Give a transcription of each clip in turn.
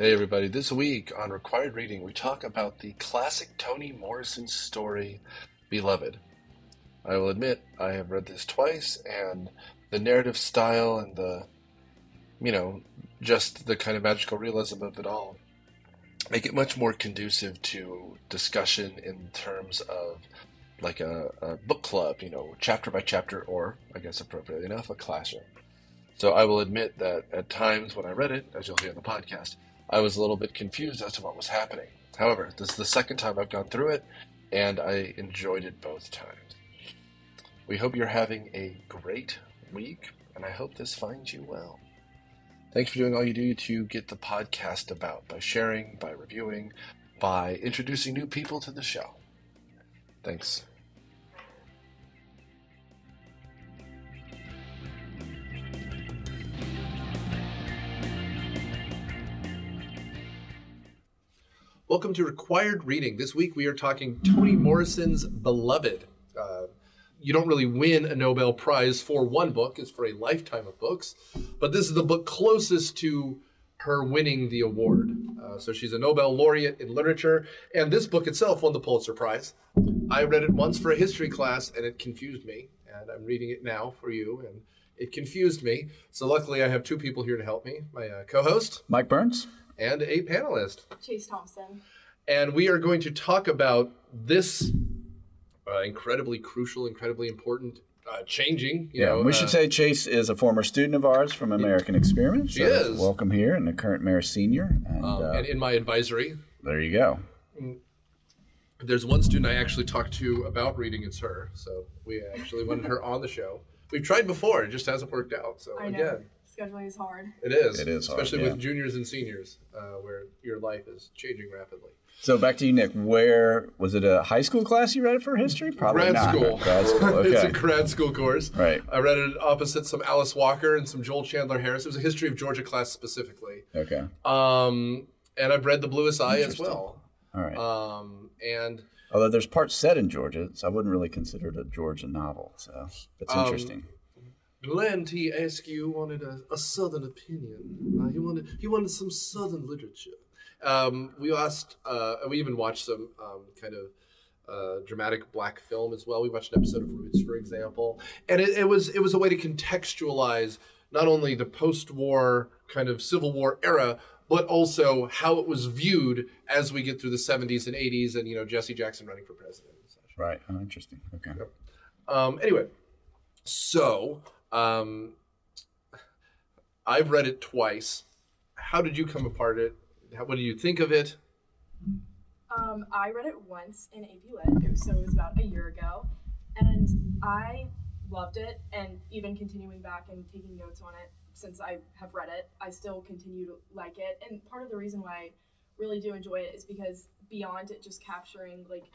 Hey, everybody. This week on Required Reading, we talk about the classic Toni Morrison story, Beloved. I will admit, I have read this twice, and the narrative style and the, you know, just the kind of magical realism of it all make it much more conducive to discussion in terms of like a, a book club, you know, chapter by chapter, or, I guess appropriately enough, a classroom. So I will admit that at times when I read it, as you'll hear in the podcast, I was a little bit confused as to what was happening. However, this is the second time I've gone through it, and I enjoyed it both times. We hope you're having a great week, and I hope this finds you well. Thanks for doing all you do to get the podcast about by sharing, by reviewing, by introducing new people to the show. Thanks. Welcome to Required Reading. This week we are talking Toni Morrison's Beloved. Uh, you don't really win a Nobel Prize for one book, it's for a lifetime of books, but this is the book closest to her winning the award. Uh, so she's a Nobel laureate in literature, and this book itself won the Pulitzer Prize. I read it once for a history class, and it confused me, and I'm reading it now for you, and it confused me. So luckily, I have two people here to help me my uh, co host, Mike Burns and a panelist, Chase Thompson. And we are going to talk about this uh, incredibly crucial, incredibly important, uh, changing. yeah, know, we should uh, say Chase is a former student of ours from American Experiment. She is. Welcome here, and a current Marist Senior. And, um, uh, and in my advisory, there you go. there's one student I actually talked to about reading. It's her. So we actually wanted her on the show. We've tried before, it just hasn't worked out. So I know. again, Scheduling is hard. it is. It is hard, especially yeah. with juniors and seniors, uh, where your life is changing rapidly. So back to you, Nick. Where was it? A high school class you read it for history? Probably grad not. school. Grad school. it's a grad school course. Right. I read it opposite some Alice Walker and some Joel Chandler Harris. It was a history of Georgia class specifically. okay. Um, and I've read The Bluest Eye as well. All right. Um, and Although there's parts set in Georgia, so I wouldn't really consider it a Georgia novel. So that's Um, interesting. Glenn T. Eskew wanted a, a Southern opinion. Uh, he wanted he wanted some Southern literature. Um, we asked, uh, we even watched some um, kind of uh, dramatic black film as well. We watched an episode of Roots, for example, and it, it was it was a way to contextualize not only the post-war kind of Civil War era, but also how it was viewed as we get through the 70s and 80s, and you know Jesse Jackson running for president. and such. Right. Oh, interesting. Okay. Um, anyway, so um, I've read it twice. How did you come apart it? How, what do you think of it? Um, I read it once in AP Lit, it was, so it was about a year ago, and I loved it. And even continuing back and taking notes on it since I have read it, I still continue to like it. And part of the reason why I really do enjoy it is because beyond it just capturing like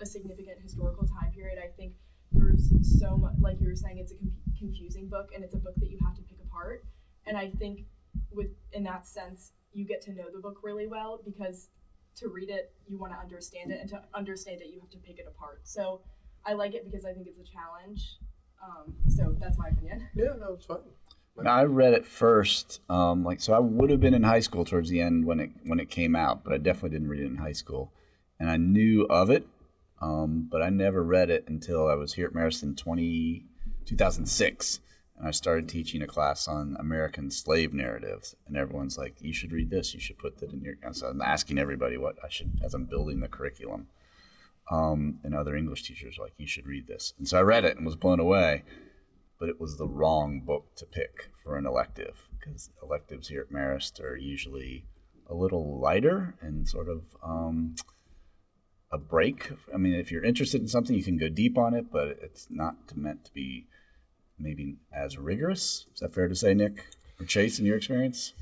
a significant historical time period, I think there's so much. Like you were saying, it's a confusing book, and it's a book that you have to pick apart. And I think with in that sense, you get to know the book really well because to read it, you want to understand it, and to understand it, you have to pick it apart. So I like it because I think it's a challenge. Um, so that's my opinion. Yeah, no, it's fine. Now, I read it first, um, like so. I would have been in high school towards the end when it when it came out, but I definitely didn't read it in high school, and I knew of it, um, but I never read it until I was here at Marist in 20, 2006, and I started teaching a class on American slave narratives, and everyone's like, "You should read this. You should put that in your." So I'm asking everybody what I should as I'm building the curriculum, um, and other English teachers are like, "You should read this," and so I read it and was blown away but it was the wrong book to pick for an elective because electives here at Marist are usually a little lighter and sort of um, a break. I mean, if you're interested in something, you can go deep on it, but it's not meant to be maybe as rigorous. Is that fair to say, Nick or Chase, in your experience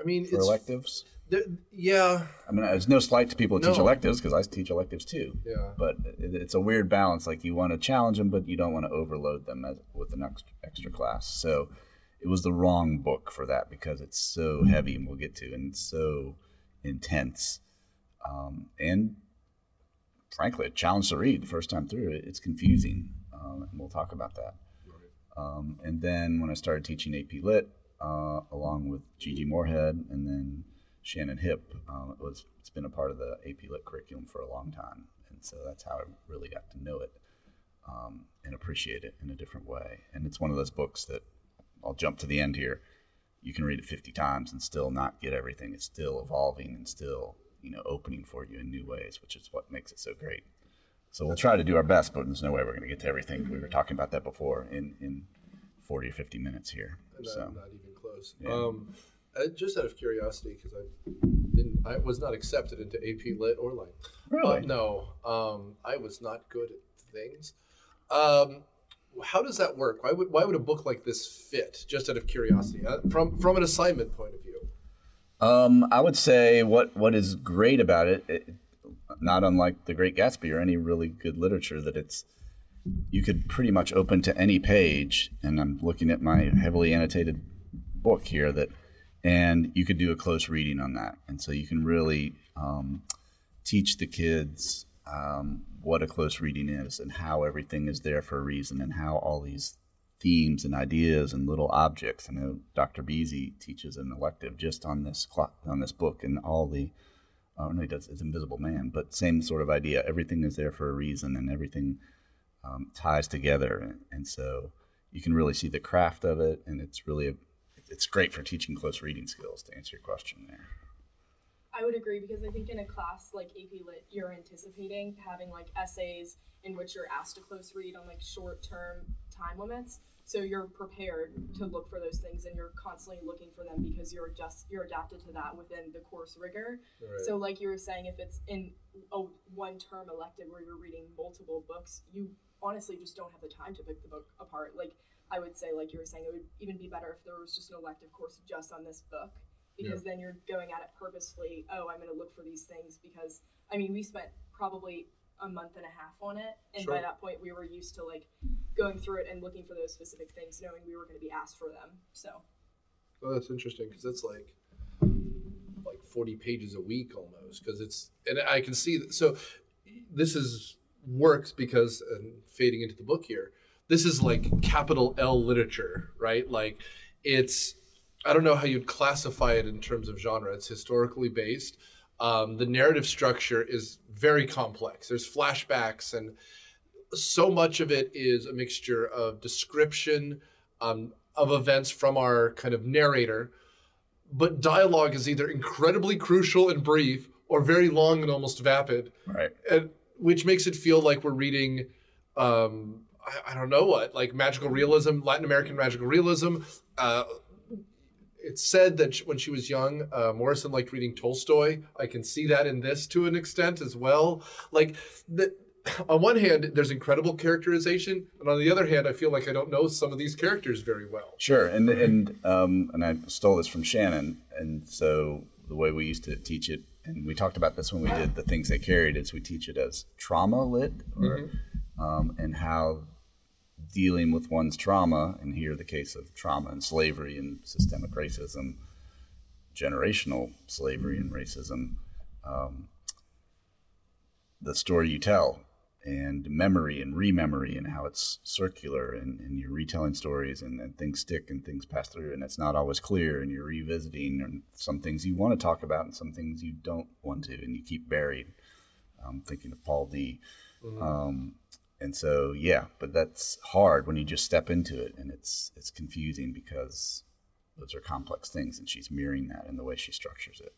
I mean, for it's electives? there- yeah, I mean, there's no slight to people who teach electives because I teach electives too. yeah. But it, it's a weird balance. Like you want to challenge them, but you don't want to overload them as, with an extra, extra class. So it was the wrong book for that because it's so heavy, and we'll get to, and so intense, um, and frankly, a challenge to read the first time through. It, it's confusing, um, and we'll talk about that. Um, and then when I started teaching AP Lit, uh, along with Gigi Moorhead, and then Shannon Hip. Um, it was it's been a part of the AP Lit curriculum for a long time, and so that's how I really got to know it um, and appreciate it in a different way. And it's one of those books that I'll jump to the end here. You can read it 50 times and still not get everything. It's still evolving and still you know opening for you in new ways, which is what makes it so great. So we'll try to do our best, but there's no way we're going to get to everything. We were talking about that before in in 40 or 50 minutes here. Not, So not even close. Yeah. Um, just out of curiosity, because I didn't, I was not accepted into AP Lit or Lit. really, Uh, no, um, I was not good at things. Um, how does that work? Why would why would a book like this fit? Just out of curiosity, uh, from from an assignment point of view. Um, I would say what what is great about it, it, not unlike The Great Gatsby or any really good literature, that it's you could pretty much open to any page, and I'm looking at my heavily annotated book here that, and you could do a close reading on that, and so you can really um, teach the kids um, what a close reading is and how everything is there for a reason and how all these themes and ideas and little objects. I know Dr. Beasy teaches an elective just on this clock, on this book and all the. Oh no, he does. It's Invisible Man, but same sort of idea. Everything is there for a reason, and everything um, ties together, and, and so you can really see the craft of it, and it's really a, it's great for teaching close reading skills. To answer your question, there. I would agree because I think in a class like AP Lit, you're anticipating having like essays in which you're asked to close read on like short term time limits. So you're prepared to look for those things and you're constantly looking for them because you're just you're adapted to that within the course rigor. So like you were saying, if it's in a one term elective where you're reading multiple books, you honestly just don't have the time to pick the book apart. Like I would say, like you were saying, it would even be better if there was just an elective course just on this book because then you're going at it purposefully. Oh, I'm going to look for these things because I mean, we spent probably a month and a half on it, and by that point, we were used to like going through it and looking for those specific things, knowing we were going to be asked for them. So Well, that's interesting because it's like like forty pages a week almost. Because it's and I can see that. So this is works because and fading into the book here. This is like capital L literature, right? Like it's I don't know how you'd classify it in terms of genre. It's historically based. Um, the narrative structure is very complex. There's flashbacks and so much of it is a mixture of description um, of events from our kind of narrator, but dialogue is either incredibly crucial and brief or very long and almost vapid, Right. and, which makes it feel like we're reading, um, I, I don't know what, like magical realism, Latin American magical realism. Uh, it's said that when she was young, uh, Morrison liked reading Tolstoy. I can see that in this to an extent as well. Like the, on one hand, there's incredible characterization, and on the other hand, I feel like I don't know some of these characters very well. Sure, and and um, and I stole this from Shannon, and so the way we used to teach it, and we talked about this when we did the things they carried, is we teach it as trauma lit, or, um, and how dealing with one's trauma, and here the case of trauma and slavery and systemic racism, generational slavery and racism, um, the story you tell and memory and rememory and how it's circular and, and you're retelling stories and, and things stick and things pass through and it's not always clear and you're revisiting and some things you want to talk about and some things you don't want to and you keep buried. I'm thinking of Paul D. Um, and so yeah, but that's hard when you just step into it and it's it's confusing because those are complex things and she's mirroring that in the way she structures it.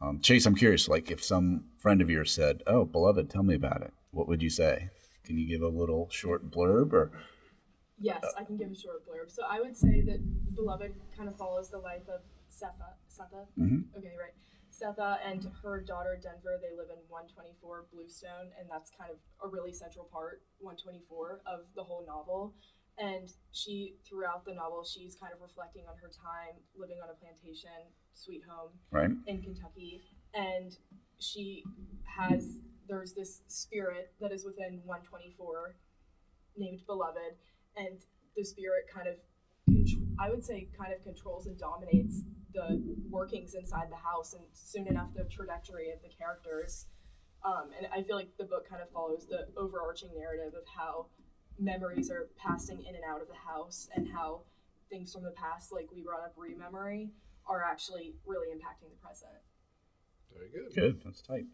Um, Chase, I'm curious, like if some friend of yours said, "Oh, beloved, tell me about it," what would you say? Can you give a little short blurb or? Yes, I can give a short blurb. So I would say that Beloved kind of follows the life of Sethe. Sethe? Mhm. Okay, right. Sethe and her daughter Denver, they live in 124 Bluestone, and that's kind of a really central part, 124, of the whole novel. And she, throughout the novel, she's kind of reflecting on her time living on a plantation, sweet home, Right. in Kentucky, and she has there's this spirit that is within 124 named Beloved, and the spirit kind of I would say kind of controls and dominates the workings inside the house, and soon enough the trajectory of the characters. Um, and I feel like the book kind of follows the overarching narrative of how memories are passing in and out of the house, and how things from the past, like we brought up rememory, are actually really impacting the present. Very good. Good. That's tight.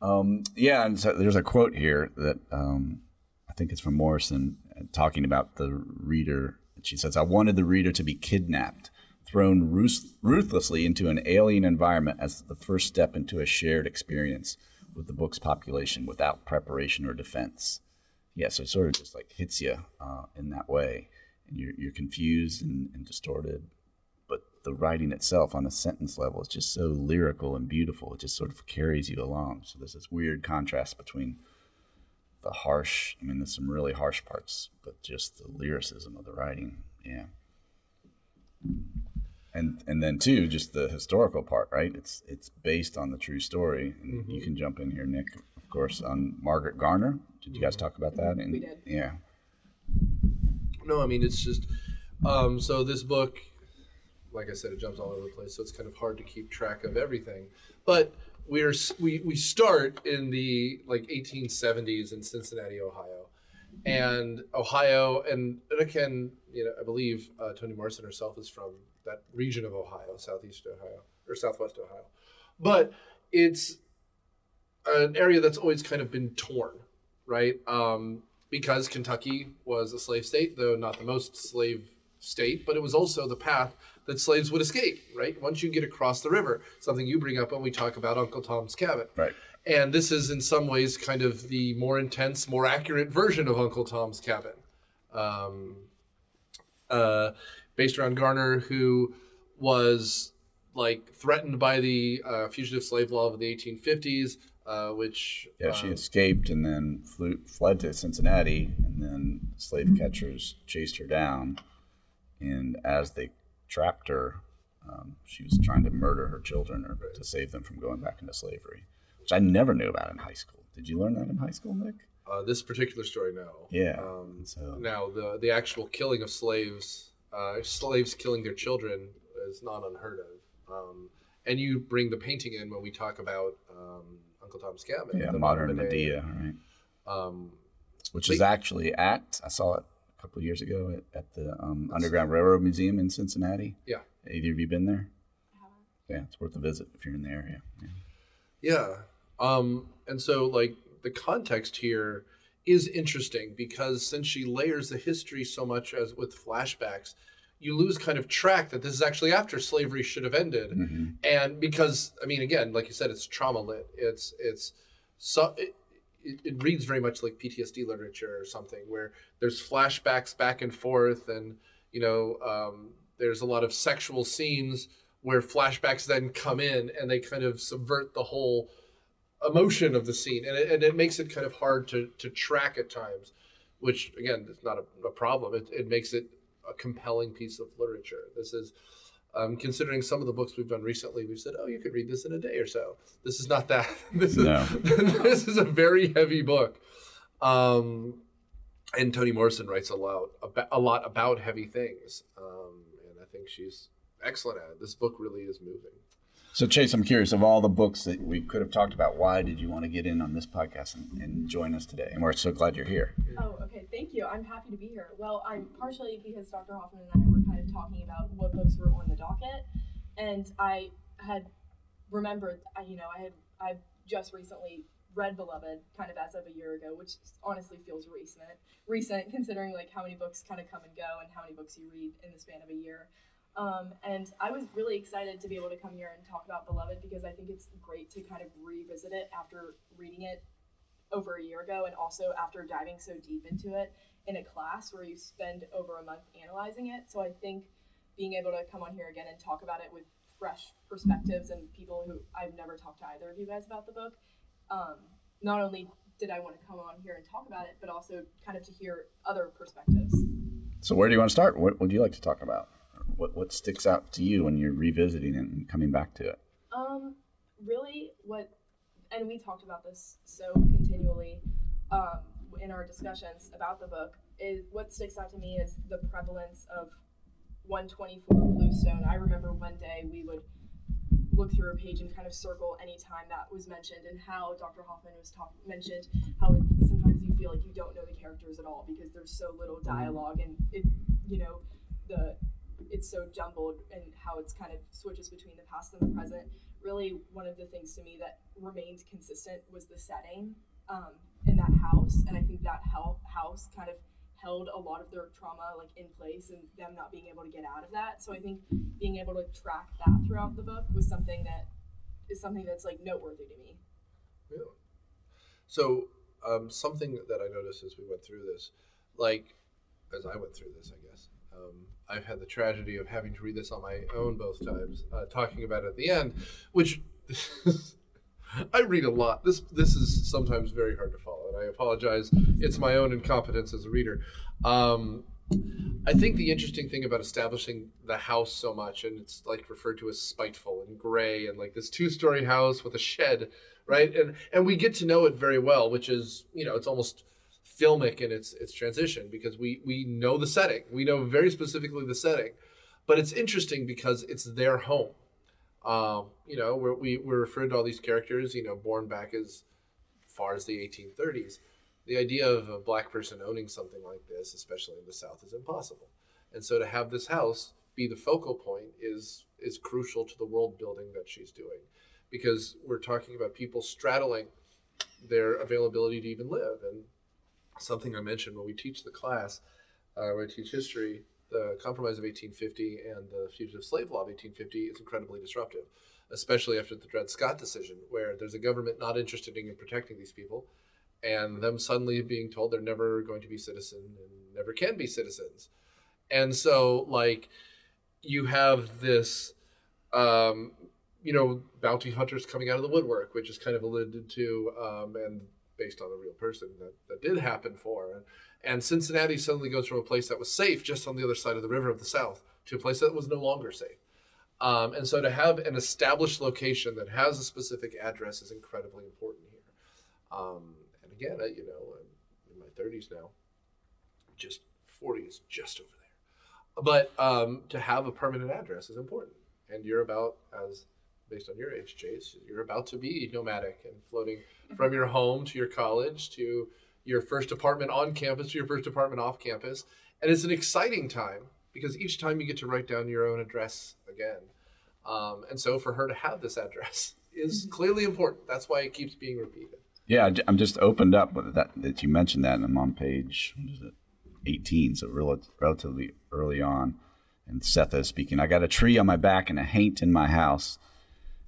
Um, yeah, and so there's a quote here that um, I think it's from Morrison uh, talking about the reader. She says, I wanted the reader to be kidnapped, thrown ruth- ruthlessly into an alien environment as the first step into a shared experience with the book's population without preparation or defense. Yeah, so it sort of just like hits you uh, in that way. And you're, you're confused and, and distorted but the writing itself on a sentence level is just so lyrical and beautiful. It just sort of carries you along. So there's this weird contrast between the harsh, I mean, there's some really harsh parts, but just the lyricism of the writing. Yeah. And and then too, just the historical part, right? It's it's based on the true story. And you can jump in here, Nick, of course, on Margaret Garner. Did you guys talk about that? And, We did. Yeah. No, I mean it's just um, so this book, like I said, it jumps all over the place, so it's kind of hard to keep track of everything. But we're we we start in the like 1870s in Cincinnati, Ohio, and Ohio, and, again, you know, I believe uh, Toni Morrison herself is from that region of Ohio, southeast Ohio or southwest Ohio, but it's an area that's always kind of been torn, right? Um, because Kentucky was a slave state, though not the most slave state, but it was also the path that slaves would escape, right? Once you get across the river, something you bring up when we talk about Uncle Tom's Cabin. Right. And this is in some ways kind of the more intense, more accurate version of Uncle Tom's Cabin. Um, uh, based around Garner, who was like threatened by the uh, fugitive slave law of the 1850s, uh, which Yeah, she um, escaped and then flew, fled to Cincinnati, and then slave catchers chased her down. And as they trapped her, um, she was trying to murder her children or to save them from going back into slavery, which I never knew about in high school. Did you learn that in high school, Nick? uh, this particular story, no. Yeah. Um, So- now the the actual killing of slaves, uh, slaves killing their children, is not unheard of. Um, and you bring the painting in when we talk about um, Uncle Tom's Cabin. Yeah, the modern modern Medea, right? Um, Which is actually at, I saw it a couple of years ago at, at the um, Underground Railroad Museum in Cincinnati. yeah, Either of you been there? Yeah, it's worth a visit if you're in the area. Yeah. Yeah. Um, and so, like, the context here is interesting because since she layers the history so much as with flashbacks, you lose kind of track that this is actually after slavery should have ended. Mhm. And because, I mean, again, like you said, it's trauma lit. It's, it's, so, it, it, it reads very much like PTSD literature or something where there's flashbacks back and forth and, you know, um, there's a lot of sexual scenes where flashbacks then come in and they kind of subvert the whole emotion of the scene and it, and it makes it kind of hard to, to track at times which again is not a, a problem. It, it makes it a compelling piece of literature. This is um, considering some of the books we've done recently we've said oh you could read this in a day or so. This is not that. This is No. this is a very heavy book. Um, and Toni Morrison writes a lot about, a lot about heavy things um, and I think she's excellent at it. This book really is moving So, Chase, I'm curious of all the books that we could have talked about, why did you want to get in on this podcast and, and join us today? And we're so glad you're here. Oh, okay. Thank you. I'm happy to be here. Well, I'm partially because Dr. Hoffman and I were kind of talking about what books were on the docket, and I had remembered, you know, I had I just recently read Beloved, kind of as of a year ago, which honestly feels recent, recent considering like how many books kind of come and go and how many books you read in the span of a year. Um, and I was really excited to be able to come here and talk about Beloved because I think it's great to kind of revisit it after reading it over a year ago and also after diving so deep into it in a class where you spend over a month analyzing it. So I think being able to come on here again and talk about it with fresh perspectives and people who I've never talked to either of you guys about the book, um, not only did I want to come on here and talk about it, but also kind of to hear other perspectives. So, where do you want to start? What would you like to talk about? What, what sticks out to you when you're revisiting it and coming back to it? Um, really, what, and we talked about this so continually um, in our discussions about the book, is what sticks out to me is the prevalence of 124 Bluestone. I remember one day we would look through a page and kind of circle any time that was mentioned, and how Dr. Hoffman was talk mentioned how it, sometimes you feel like you don't know the characters at all because there's so little dialogue, and it, you know, the it's so jumbled and how it's kind of switches between the past and the present. Really, one of the things to me that remained consistent was the setting um, in that house, and I think that house kind of held a lot of their trauma like in place and them not being able to get out of that. So I think being able to track that throughout the book was something that is something that's like noteworthy to me. Yeah. So um, something that I noticed as we went through this, like as I went through this, I. Um, I've had the tragedy of having to read this on my own both times, uh, talking about it at the end, which I read a lot. This this is sometimes very hard to follow, and I apologize. It's my own incompetence as a reader. Um, I think the interesting thing about establishing the house so much, and it's like referred to as spiteful and gray, and like this two-story house with a shed, right? And and we get to know it very well, which is you know it's almost filmic in its its transition because we we know the setting, we know very specifically the setting, but it's interesting because it's their home um, you know, we're, we, we're referring to all these characters, you know, born back as far as the 1830s. The idea of a black person owning something like this, especially in the South, is impossible. And so to have this house be the focal point is is crucial to the world building that she's doing, because we're talking about people straddling their availability to even live. And something I mentioned when we teach the class, uh, when I teach history, the Compromise of 1850 and the Fugitive Slave Law of 1850 is incredibly disruptive, especially after the Dred Scott decision, where there's a government not interested in protecting these people, and them suddenly being told they're never going to be citizens and never can be citizens. And so, like, you have this, um, you know, bounty hunters coming out of the woodwork, which is kind of alluded to, um, and based on a real person that, that did happen for. And Cincinnati suddenly goes from a place that was safe just on the other side of the river of the South to a place that was no longer safe. Um, and so to have an established location that has a specific address is incredibly important here. Um, and again, I, you know, I'm in my 30s now, just 40 is just over there. But um, to have a permanent address is important. And you're about, as based on your age, Chase, you're about to be nomadic and floating from your home to your college to your first apartment on campus to your first apartment off campus. And it's an exciting time because each time you get to write down your own address again. Um, and so for her to have this address is clearly important. That's why it keeps being repeated. Yeah, I'm just opened up with that that you mentioned that, and I'm on page it, 18, so real, relatively early on. And Sethe is speaking. I got a tree on my back and a haint in my house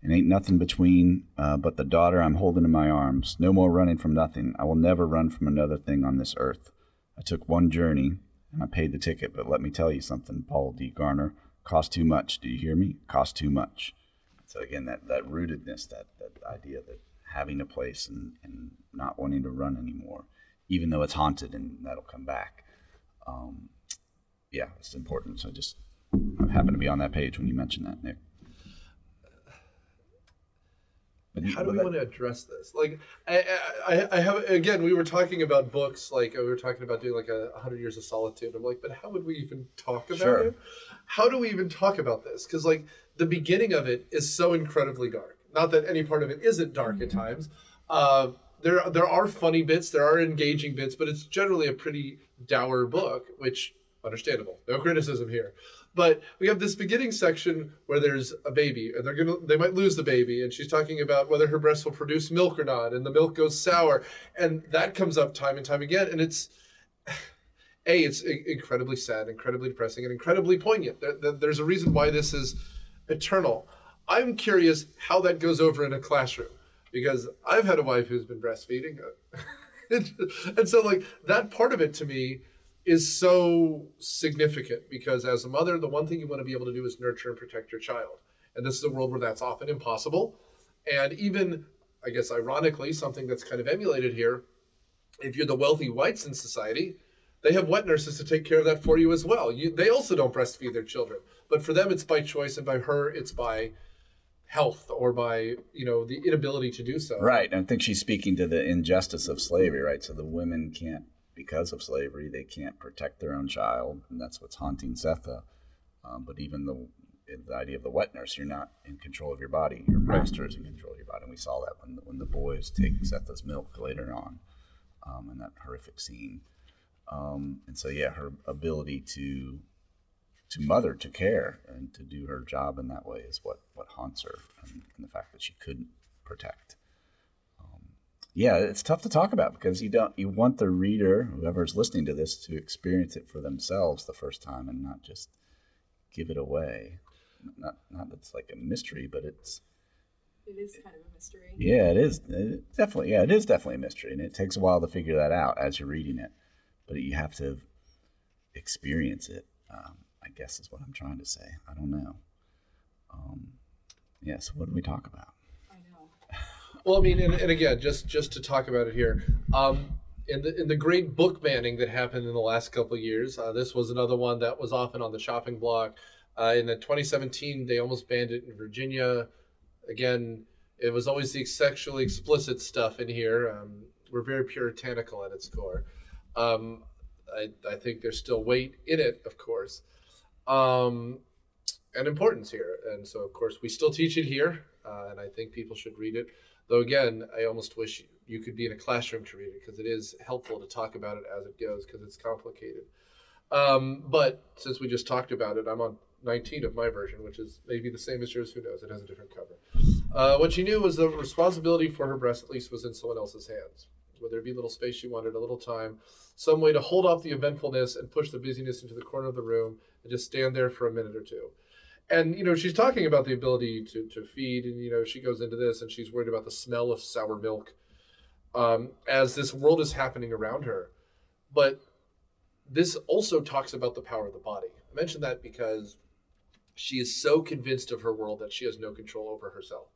and ain't nothing between uh, but the daughter I'm holding in my arms. No more running from nothing. I will never run from another thing on this earth. I took one journey and I paid the ticket, but let me tell you something, Paul D. Garner, cost too much. Do you hear me? Cost too much. So again, that, that rootedness, that, that idea that having a place and, and not wanting to run anymore, even though it's haunted and that'll come back. Um, yeah, it's important. So I just I happen to be on that page when you mentioned that, Nick. But how do we want to address this? Like, I, I, I have again. We were talking about books, like we were talking about doing like a hundred years of solitude. I'm like, but how would we even talk about sure. it? How do we even talk about this? Because like the beginning of it is so incredibly dark. Not that any part of it isn't dark at times. Uh, there, there are funny bits, there are engaging bits, but it's generally a pretty dour book, which understandable. No criticism here. But we have this beginning section where there's a baby, and they're gonna they might lose the baby, and she's talking about whether her breast will produce milk or not, and the milk goes sour, and that comes up time and time again, and it's a it's incredibly sad, incredibly depressing, and incredibly poignant. There's a reason why this is eternal. I'm curious how that goes over in a classroom because I've had a wife who's been breastfeeding, and so like that part of it to me is so significant because as a mother, the one thing you want to be able to do is nurture and protect your child. And this is a world where that's often impossible. And even, I guess, ironically, something that's kind of emulated here, if you're the wealthy whites in society, they have wet nurses to take care of that for you as well. You, they also don't breastfeed their children, but for them, it's by choice, and by her, it's by health or by you know the inability to do so. Right, I think she's speaking to the injustice of slavery, right? So the women can't because of slavery, they can't protect their own child, and that's what's haunting Sethe. Um, but even the the idea of the wet nurse, you're not in control of your body. Your master is in control of your body, and we saw that when the, when the boys take Sethe's milk later on, um, in that horrific scene. Um, and so, yeah, her ability to to mother, to care, and to do her job in that way is what what haunts her, and, and the fact that she couldn't protect. Yeah, it's tough to talk about because you don't you want the reader, whoever's listening to this, to experience it for themselves the first time and not just give it away. Not not that it's like a mystery, but it's It is kind of a mystery. yeah, it is it definitely yeah, it is definitely a mystery, and it takes a while to figure that out as you're reading it. But you have to experience it. Um, I guess is what I'm trying to say. I don't know. Um, yeah. So what do we talk about? Well, I mean, and, and again, just just to talk about it here, um, in the in the great book banning that happened in the last couple of years, uh, this was another one that was often on the shopping block. Uh, in the 2017, they almost banned it in Virginia. Again, it was always the sexually explicit stuff in here. Um, we're very puritanical at its core. Um, I, I think there's still weight in it, of course, um, and importance here. And so, of course, we still teach it here, uh, and I think people should read it. Though, again, I almost wish you could be in a classroom to read it because it is helpful to talk about it as it goes because it's complicated. Um, but since we just talked about it, I'm on 19 of my version, which is maybe the same as yours. Who knows? It has a different cover. Uh, what she knew was the responsibility for her breast, at least, was in someone else's hands. Whether it be a little space she wanted, a little time, some way to hold off the eventfulness and push the busyness into the corner of the room and just stand there for a minute or two? And, you know, she's talking about the ability to, to feed, and, you know, she goes into this and she's worried about the smell of sour milk um, as this world is happening around her. But this also talks about the power of the body. I mention that because she is so convinced of her world that she has no control over herself.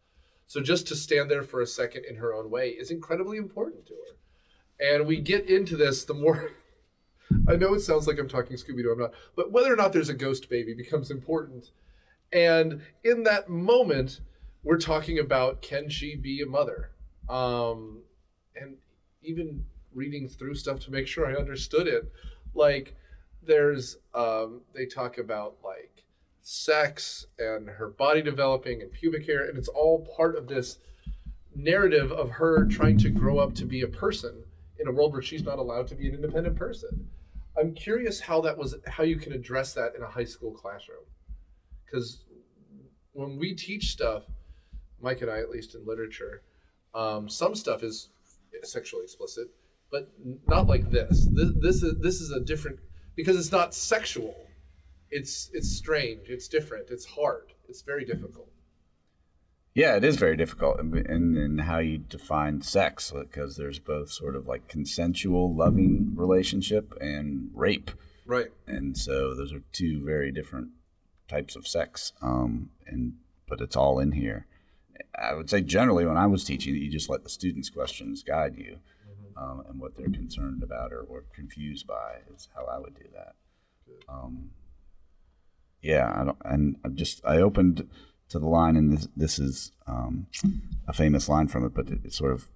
So just to stand there for a second in her own way is incredibly important to her. And we get into this the more. I know it sounds like I'm talking Scooby Doo, I'm not. But whether or not there's a ghost baby becomes important. And in that moment, we're talking about can she be a mother? Um, and even reading through stuff to make sure I understood it, like there's um, they talk about like sex and her body developing and pubic hair, and it's all part of this narrative of her trying to grow up to be a person in a world where she's not allowed to be an independent person. I'm curious how that was how you can address that in a high school classroom. Because when we teach stuff, Mike and I, at least in literature, um, some stuff is sexually explicit, but not like this. This, this is this is a different because it's not sexual. It's it's strange. It's different. It's hard. It's very difficult. Yeah, it is very difficult in, in, in how you define sex because there's both sort of like consensual, loving relationship and rape. Right. and so those are two very different types of sex um, and but it's all in here. I would say generally when i was teaching you just let the students questions guide you um, and what they're concerned about or, or confused by is how i would do that. Um, yeah i don't and i just i opened to the line and this, this is um, a famous line from it but it, it sort of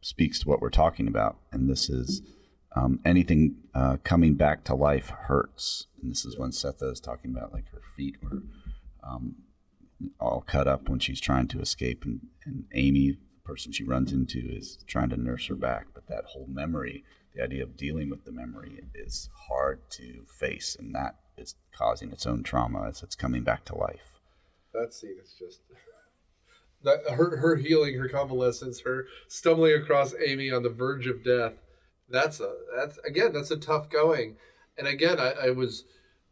speaks to what we're talking about. And this is um, anything uh, coming back to life hurts. And this is when Sethe is talking about like her feet were um, all cut up when she's trying to escape, and, and Amy, the person she runs into, is trying to nurse her back. But that whole memory, the idea of dealing with the memory, is hard to face, and that is causing its own trauma as it's coming back to life. That scene is just that her her healing, her convalescence, her stumbling across Amy on the verge of death. That's a that's again that's a tough going. And again, I, I was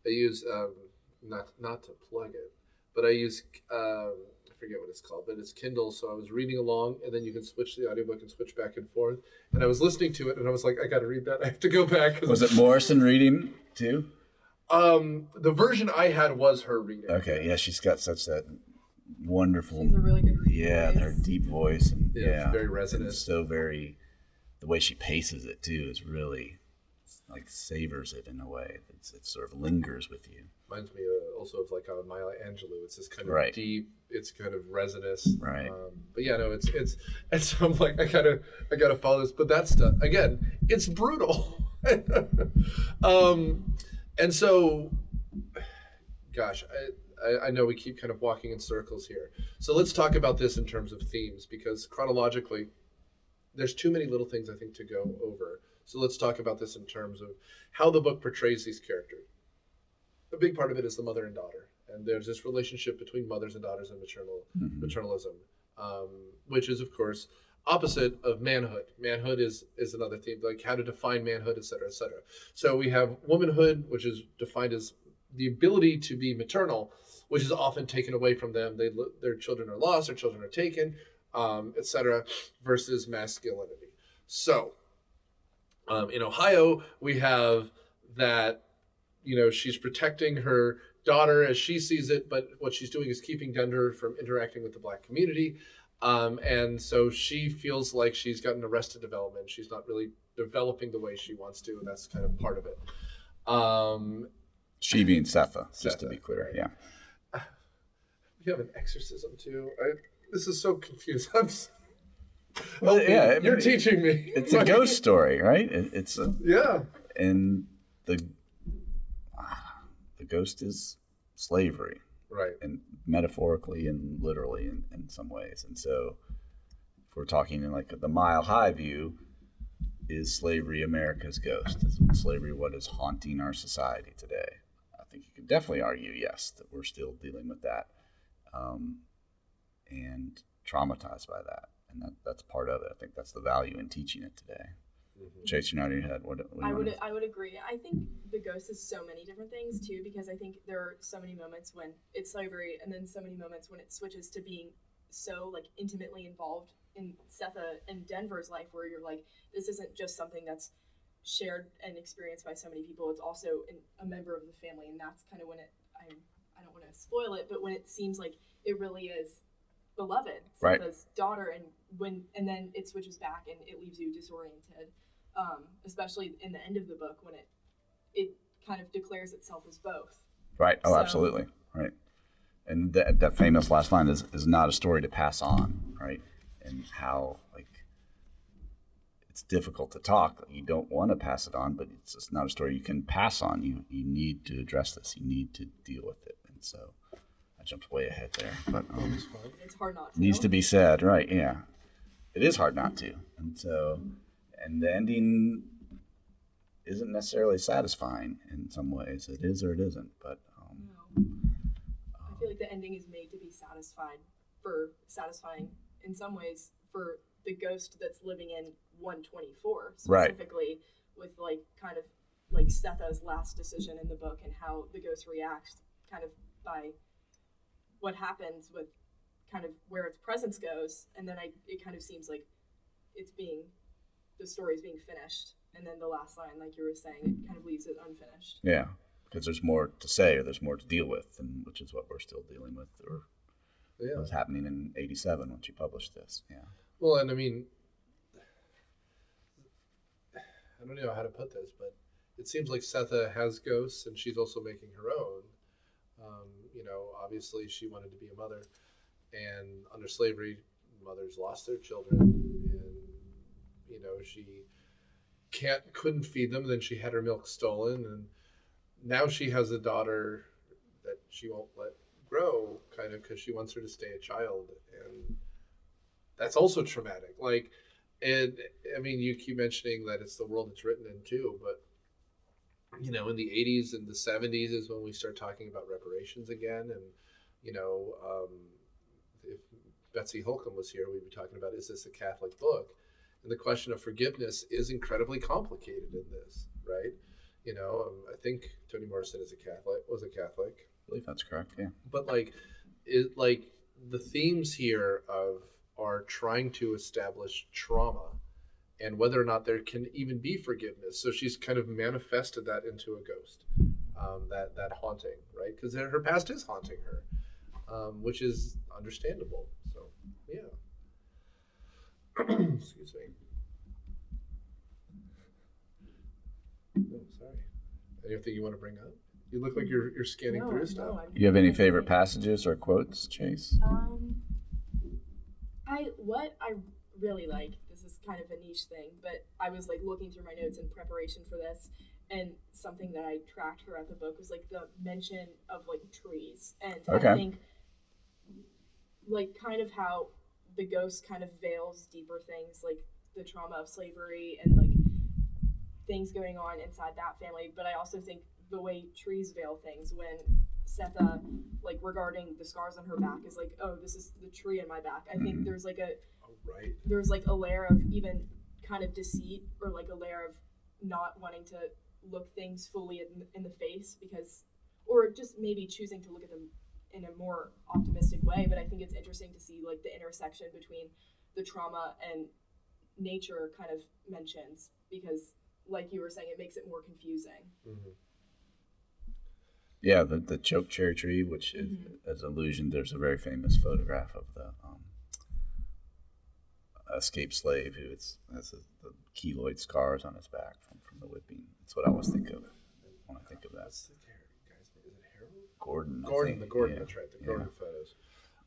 I use um, not not to plug it, but I use um, I forget what it's called, but it's Kindle. So I was reading along, and then you can switch the audiobook and switch back and forth. And I was listening to it, and I was like, I got to read that. I have to go back. Was it Morrison reading too? Um, the version I had was her reading. Okay, yeah, she's got such that wonderful, She's a really good reader. yeah, her deep voice and Yeah, yeah, it's very resonant. and so very. The way she paces it too is really like savors it in a way. It's, it sort of lingers with you. reminds me uh, also of like uh, Maya Angelou. It's this kind of Right. deep. It's kind of resonous. Right. Um, but yeah, no, it's it's and so I'm like I gotta I gotta follow this. But that stuff again, it's brutal. um, and so, gosh, I, I I know we keep kind of walking in circles here. So let's talk about this in terms of themes because chronologically, there's too many little things I think to go over. So let's talk about this in terms of how the book portrays these characters. a big part of it is the mother and daughter, and there's this relationship between mothers and daughters and maternal Mhm. maternalism, um, which is of course opposite of manhood. Manhood is is another theme, like how to define manhood, et cetera, et cetera. So we have womanhood, which is defined as the ability to be maternal, which is often taken away from them. They their children are lost, their children are taken, um, et cetera, versus masculinity. So um, in Ohio, we have that you know she's protecting her daughter as she sees it, but what she's doing is keeping Denver from interacting with the black community. Um, and so she feels like she's gotten arrested development. She's not really developing the way she wants to, and that's kind of part of it. Um, She being Sethe, just to be clear. right. Yeah. we have an exorcism too. I, this is so confusing. I'm s- Well, yeah, you're mean, teaching me. It's a ghost story, right? It, it's a, Yeah, and the the ghost is slavery, right. and metaphorically and literally in, in some ways. And so, if we're talking in like the mile high view, is slavery America's ghost? Is slavery what is haunting our society today? I think you could definitely argue yes that we're still dealing with that, um, and traumatized by that, and that that's part of it. I think that's the value in teaching it today. Mhm. Chase, you're nodding your head. What, what do you I wanna- would I would agree. I think the ghost is so many different things too because I think there are so many moments when it's slavery and then so many moments when it switches to being so like intimately involved in Sethe and Denver's life where you're like this isn't just something that's shared and experienced by so many people it's also in, a member of the family and that's kind of when it I I don't want to spoil it but when it seems like it really is beloved Right. Daughter and when and then it switches back and it leaves you disoriented um, especially in the end of the book when it it kind of declares itself as both. Right. Oh, So- absolutely. Right. And that, that famous last line is, is not a story to pass on, right? And how, like, it's difficult to talk. You don't want to pass it on, but it's just not a story you can pass on. You, you need to address this. You need to deal with it. And so jumped way ahead there, but um, It's hard not to. needs to be said, right? Yeah. It is hard not to. And so, and the ending isn't necessarily satisfying in some ways. It is or it isn't, but um, No. I feel like the ending is made to be satisfied for satisfying in some ways for the ghost that's living in 124 Right. specifically with like kind of like Sethe's last decision in the book and how the ghost reacts kind of by what happens with kind of where its presence goes and then I it kind of seems like it's being the story's being finished and then the last line like you were saying it kind of leaves it unfinished Yeah, because there's more to say or there's more to deal with, and which is what we're still dealing with, or Yeah. was happening in '87 when she published this. Yeah, Well, and I mean, I don't know how to put this, but it seems like Sethe has ghosts, and she's also making her own. Um, you know, obviously she wanted to be a mother, and under slavery, mothers lost their children, and you know she can't couldn't feed them. Then she had her milk stolen, and now she has a daughter that she won't let grow, kind of because she wants her to stay a child, and that's also traumatic. Like, and I mean, you keep mentioning that it's the world it's written in too, but you know, in the '80s and the '70s is when we start talking about reparations again, and you know, um, if Betsy Holcomb was here, we'd be talking about is this a Catholic book? And the question of forgiveness is incredibly complicated in this, right? You know, um, I think Toni Morrison is a Catholic, was a Catholic, I believe that's correct. Yeah, but like it like the themes here of are trying to establish trauma and whether or not there can even be forgiveness. So she's kind of manifested that into a ghost um, that that haunting right? Because her past is haunting her um, which is understandable. So yeah. Excuse me. Oh, sorry. Anything you want to bring up? You look like you're, you're scanning No, through no, stuff. I'm- you have any favorite passages or quotes, Chase? Um, I what I really like. This is kind of a niche thing, but I was like looking through my notes in preparation for this, and something that I tracked throughout the book was like the mention of like trees, and Okay. I think like kind of how the ghost kind of veils deeper things like the trauma of slavery and like things going on inside that family. But I also think the way trees veil things when Sethe, like regarding the scars on her back, is like, oh, this is the tree in my back. I think Mhm. there's like a Oh, right. there's like a layer of even kind of deceit or like a layer of not wanting to look things fully in, in the face because or just maybe choosing to look at them in a more optimistic way but i think it's interesting to see like the intersection between the trauma and nature kind of mentions because like you were saying it makes it more confusing Mhm. Yeah, the, the choke cherry tree, which is Mhm. as illusion. There's a very famous photograph of the um, escaped slave who it's, has the, the keloid scars on his back from, from the whipping. That's what I always think of when I think of that. What's the character guy's name? Is it Harold? Gordon. I Gordon, the Gordon, yeah. that's right, the Yeah. Gordon photos.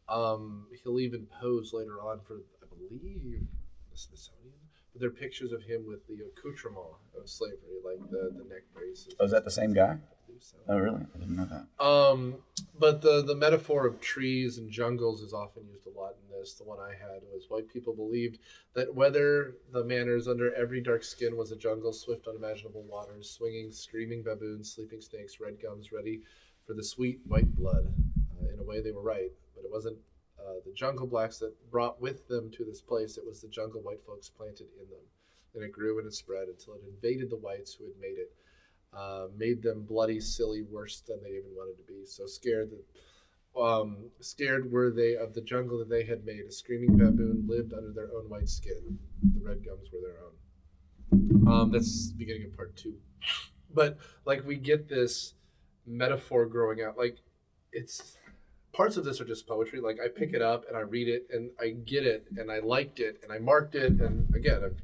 Um, he'll even pose later on for, I believe, the Smithsonian, but there are pictures of him with the accoutrement of slavery, like the, the neck braces. Oh, is that the same guy? So. Oh, really? I didn't know that. Um, but the the metaphor of trees and jungles is often used a lot in this. The one I had was white people believed that whether the manners under every dark skin was a jungle, swift, unimaginable waters, swinging, screaming baboons, sleeping snakes, red gums, ready for the sweet white blood. Uh, in a way, they were right, but it wasn't uh, the jungle blacks that brought with them to this place. It was the jungle white folks planted in them, and it grew and it spread until it invaded the whites who had made it uh, made them bloody, silly, worse than they even wanted to be. So scared that, um, scared were they of the jungle that they had made. A screaming baboon lived under their own white skin. The red gums were their own. Um, that's beginning of part two. But like we get this metaphor growing out. Like it's parts of this are just poetry. Like I pick it up and I read it and I get it and I liked it and I marked it and again I've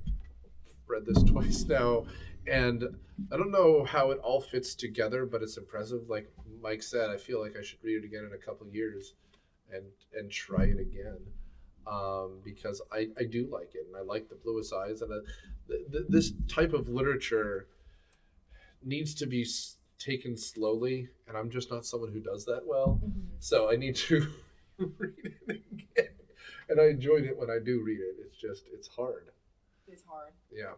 read this twice now and I don't know how it all fits together, but it's impressive. Like Mike said, I feel like I should read it again in a couple years, and and try it again, um, because I, I do like it, and I like the bluest eyes, and uh, th- th- this type of literature needs to be s- taken slowly, and I'm just not someone who does that well, so I need to read it again, and I enjoyed it when I do read it. It's just it's hard, it's hard yeah.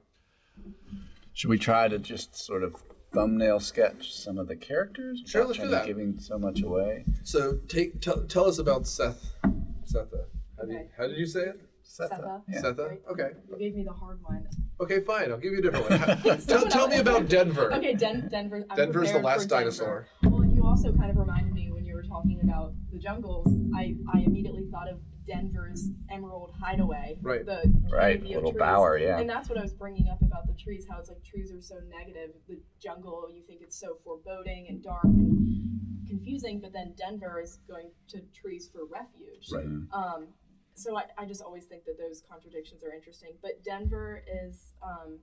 Should we try to just sort of thumbnail sketch some of the characters? Sure, let's do kinda that. Giving so much away. So take tell, tell us about Seth. Sethe. How, do you, Okay. how did you say it? Sethe. Yeah. Sethe. Right. Okay. you gave me the hard one Okay, fine. I'll give you a different one. tell, tell me about Denver. Okay, Den- Denver. I'm Denver's the prepared last for Denver. dinosaur. Well, you also kind of reminded me when you were talking about the jungles. I, I immediately thought of Denver's Emerald Hideaway. Right. The Right, canopy little trees. bower, yeah. And that's what I was bringing up about the trees. How it's like trees are so negative. The jungle, you think it's so foreboding and dark and confusing, but then Denver is going to trees for refuge. Right. Um, so I, I just always think that those contradictions are interesting. But Denver is, um,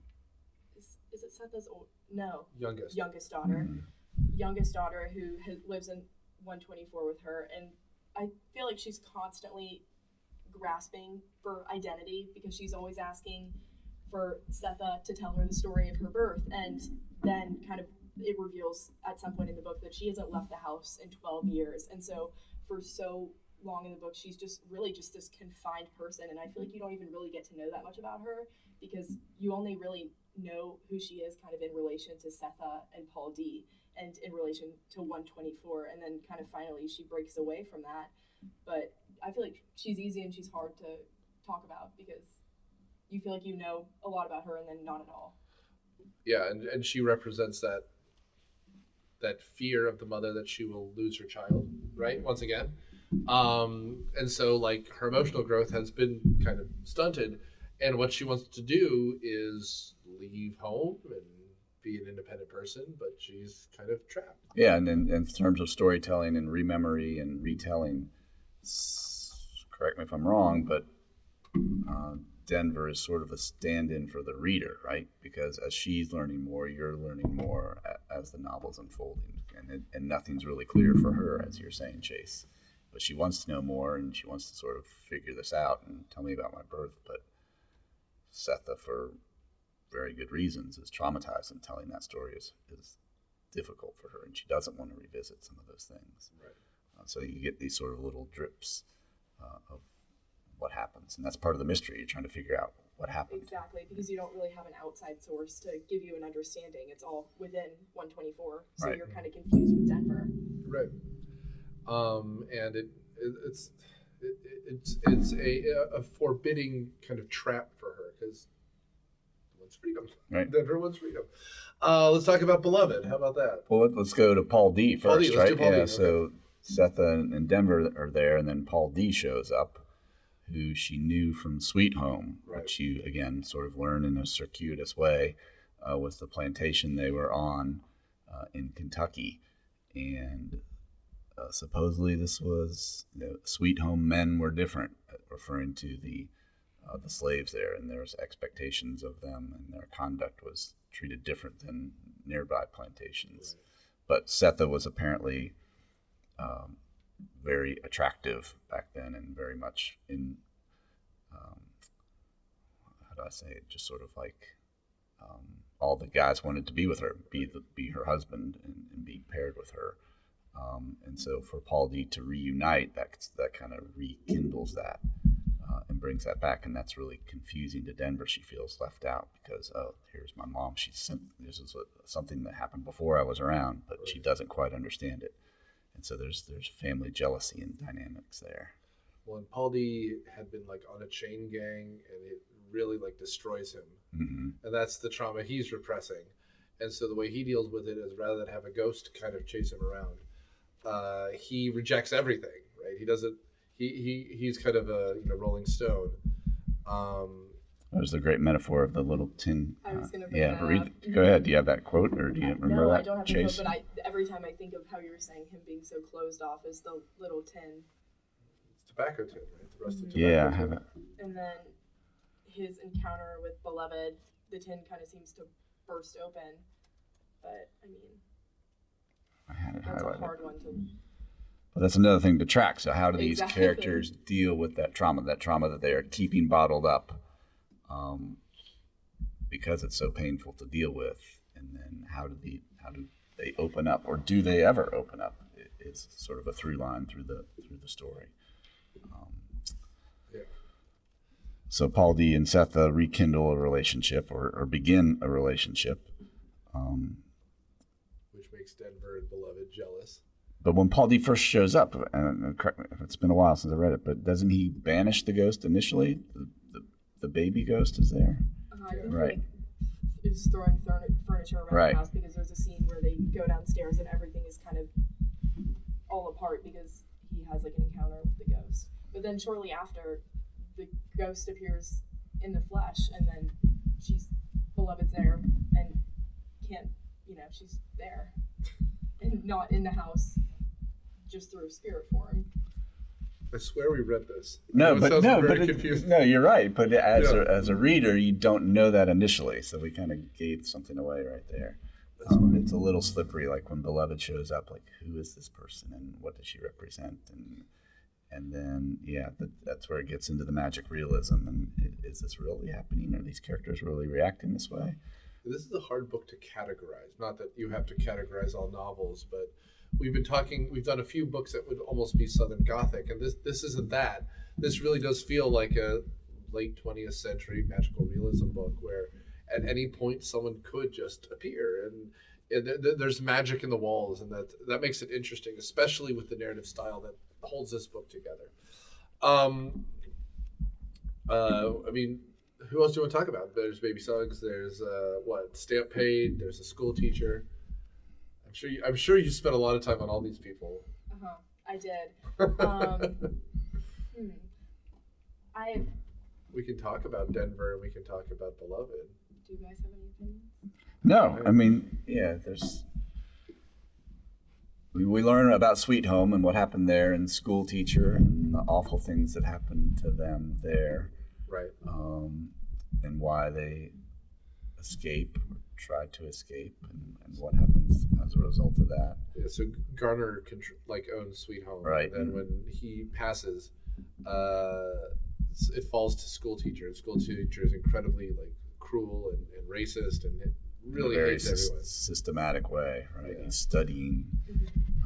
is, is it Seth's old? No, Youngest. youngest daughter, Mhm. youngest daughter who ha- lives in 124 with her, and I feel like she's constantly grasping for identity because she's always asking for Sethe to tell her the story of her birth, and then kind of it reveals at some point in the book that she hasn't left the house in 12 years, and so for so long in the book she's just really just this confined person. And i feel like you don't even really get to know that much about her because you only really know who she is kind of in relation to sethe and paul d and in relation to 124 and then kind of finally she breaks away from that. But i feel like she's easy and she's hard to talk about because you feel like you know a lot about her and then not at all Yeah, and, and she represents that that fear of the mother that she will lose her child, right? Once again. Um, and so like her emotional growth has been kind of stunted. And what she wants to do is leave home and be an independent person, but she's kind of trapped. Yeah, and in, in terms of storytelling and rememory and retelling, s- correct me if I'm wrong, but uh, Denver is sort of a stand-in for the reader, right? Because as she's learning more, you're learning more as the novel's unfolding, and it, and nothing's really clear for her, as you're saying, Chase. But she wants to know more, and she wants to sort of figure this out and tell me about my birth. But Sethe, for very good reasons, is traumatized, and telling that story is, is difficult for her, and she doesn't want to revisit some of those things. Right. Uh, so you get these sort of little drips uh, of what happens, and that's part of the mystery. You're trying to figure out what happened. Exactly, because you don't really have an outside source to give you an understanding. It's all within 124, so Right. you're kind of confused with Denver. Right. Um, and it, it it's it, it's it's a a forbidding kind of trap for her because wants freedom. Right. Denver wants freedom. Uh, let's talk about Beloved. How about that? Well, let- let's go to Paul D Paul D, first, let's do right? Paul D, yeah. okay. So Sethe and Denver are there, and then Paul D shows up, who she knew from Sweet Home, Right. which you again sort of learn in a circuitous way, uh, was the plantation they were on uh, in Kentucky, and uh, supposedly this was you know, Sweet Home men were different, uh, referring to the uh, the slaves there, and there was expectations of them, and their conduct was treated different than nearby plantations. But Sethe was apparently um, very attractive back then, and very much in um, how do I say it? Just sort of like um, all the guys wanted to be with her, be the, be her husband, and, and be paired with her. Um, and so for Paul D to reunite, that that kind of rekindles that uh, and brings that back, and that's really confusing to Denver. She feels left out because oh, here's my mom. She sent this is something that happened before I was around, but she doesn't quite understand it, and so there's there's family jealousy and dynamics there. Well, and Paul D had been like on a chain gang, and it really like destroys him, hmm and that's the trauma he's repressing. And so the way he deals with it is rather than have a ghost kind of chase him around, uh, he rejects everything. Right? He doesn't. He, he he's kind of a you know Rolling Stone. Um, There's the great metaphor of the little tin. I was uh, gonna bring yeah, that read. up. Go ahead. Do you have that quote, or do you remember no, that? I don't have the quote, but I every time I think of how you were saying him being so closed off as the little tin, it's tobacco tin, right? The rusted tobacco yeah, I have it. and then his encounter with Beloved, the tin kind of seems to burst open. But I mean, I had it that's a hard one to. But that's another thing to track. So how do these Exactly. characters deal with that trauma? That trauma that they are keeping bottled up, um, because it's so painful to deal with. And then how do the how do they open up, or do they ever open up? Is sort of a through line through the through the story. Um, Yeah. So Paul D and Sethe rekindle a relationship, or, or begin a relationship. Um, which makes Denver and Beloved jealous. But when Paul D first shows up, and correct me if it's been a while since I read it, but doesn't he banish the ghost initially? The, baby ghost is there. Uh, Right. like is throwing furniture around Right. the house because there's a scene where they go downstairs and everything is kind of all apart because he has like an encounter with the ghost. But then shortly after, the ghost appears in the flesh, and then she's beloved's there and can't, you know, she's there and not in the house, just through spirit form. I swear we read this. No, it but no, but it, no, you're right. But as Yeah. a, as a reader, you don't know that initially, so we kind of gave something away right there. Um, it's a little slippery, like when Beloved shows up, like who is this person and what does she represent, and and then yeah, that, that's where it gets into the magic realism. And is this really happening? Are these characters really reacting this way? This is a hard book to categorize. Not that you have to categorize all novels, but we've been talking. We've done a few books that would almost be Southern Gothic, and this this isn't that. This really does feel like a late twentieth century magical realism book where at any point someone could just appear and. and th- th- there's magic in the walls, and that that makes it interesting, especially with the narrative style that holds this book together. Um, uh, I mean, who else do you want to talk about? There's Baby Suggs. There's uh, what Stamp Paid. There's a school teacher. I'm sure. You, I'm sure you spent a lot of time on all these people. Uh huh. I did. Um, hmm. I we can talk about Denver and we can talk about Beloved. do. You guys have any opinions? No, I mean, yeah, there's. We, we learn about Sweet Home and what happened there, and school teacher, and the awful things that happened to them there, Right. um, and why they escape or tried to escape, and, and what happens as a result of that. Yeah, so Garner contr- like owns Sweet Home, Right. And then when he passes, uh, it falls to school teacher. And school teacher is incredibly like cruel and, and racist and it really in a very hates sys- everyone. systematic way, right? Yeah. He's studying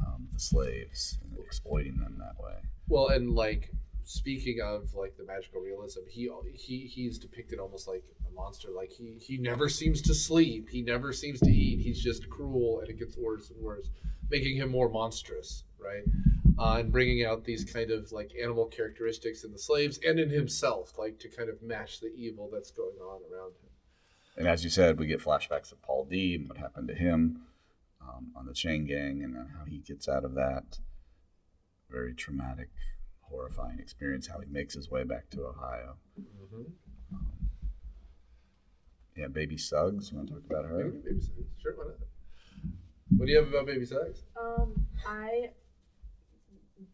um, the slaves and exploiting them that way. Well, and like speaking of like the magical realism, he he he's depicted almost like a monster. Like he he never seems to sleep. He never seems to eat. He's just cruel, and it gets worse and worse, making him more monstrous, right? Uh, and bringing out these kind of like animal characteristics in the slaves and in himself, like to kind of match the evil that's going on around him. And as you said, we get flashbacks of Paul D and what happened to him um, on the chain gang and how he gets out of that very traumatic, horrifying experience, how he makes his way back to Ohio. Mm-hmm. Yeah, Baby Suggs. You want to talk about her? Baby Suggs. Sure, why not? What do you have about Baby Suggs? Um, I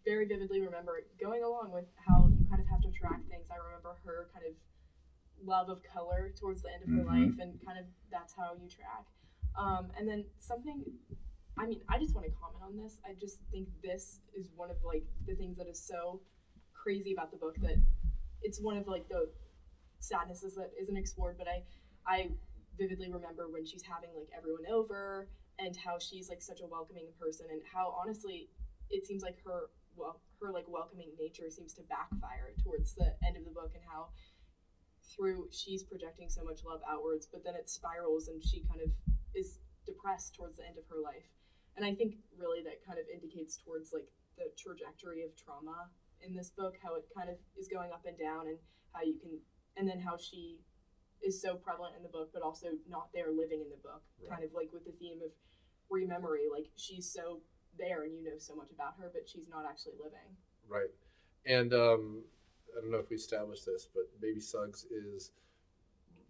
very vividly remember going along with how you kind of have to track things. I remember her kind of love of color towards the end of her Mhm. life, and kind of that's how you track. Um, and then something, I mean, I just want to comment on this. I just think this is one of like the things that is so crazy about the book that it's one of like the sadnesses that isn't explored. But I, I vividly remember when she's having like everyone over and how she's like such a welcoming person and how honestly it seems like her well her like welcoming nature seems to backfire towards the end of the book and how through she's projecting so much love outwards but then it spirals and she kind of is depressed towards the end of her life and i think really that kind of indicates towards like the trajectory of trauma in this book how it kind of is going up and down and how you can and then how she is so prevalent in the book but also not there living in the book Right. kind of like with the theme of rememory like she's so there and you know so much about her but she's not actually living Right. And um, I don't know if we established this, but Baby Suggs is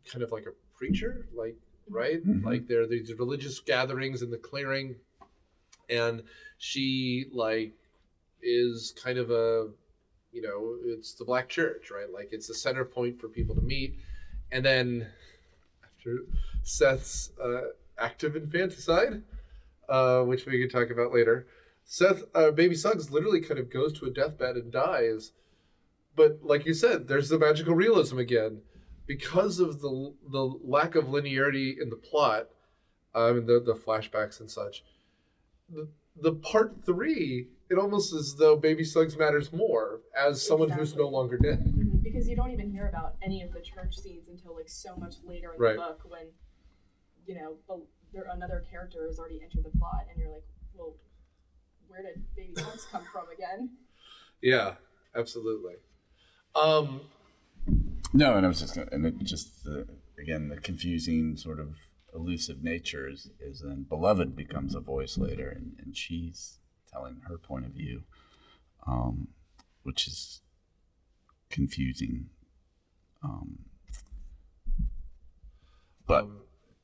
kind of like a preacher, like right? Mhm. Like there are these religious gatherings in the clearing, and she like is kind of a you know it's the black church, right? Like it's the center point for people to meet, and then after Seth's uh, active infanticide, uh, which we could talk about later. Seth, uh, baby Suggs, literally kind of goes to a deathbed and dies. But like you said, there's the magical realism again, because of the the lack of linearity in the plot, um, and the the flashbacks and such. The, the part three, it almost as though Baby Suggs matters more as someone who's no longer dead. Mhm, because you don't even hear about any of the church scenes until like so much later in Right. the book when you know there another character has already entered the plot and you're like well where did baby Suggs come from again Yeah, absolutely. Um, No, and I was just gonna, and it just the, again the confusing sort of elusive nature is, is then beloved becomes a voice later, and, and she's telling her point of view, um, which is confusing, um, but um,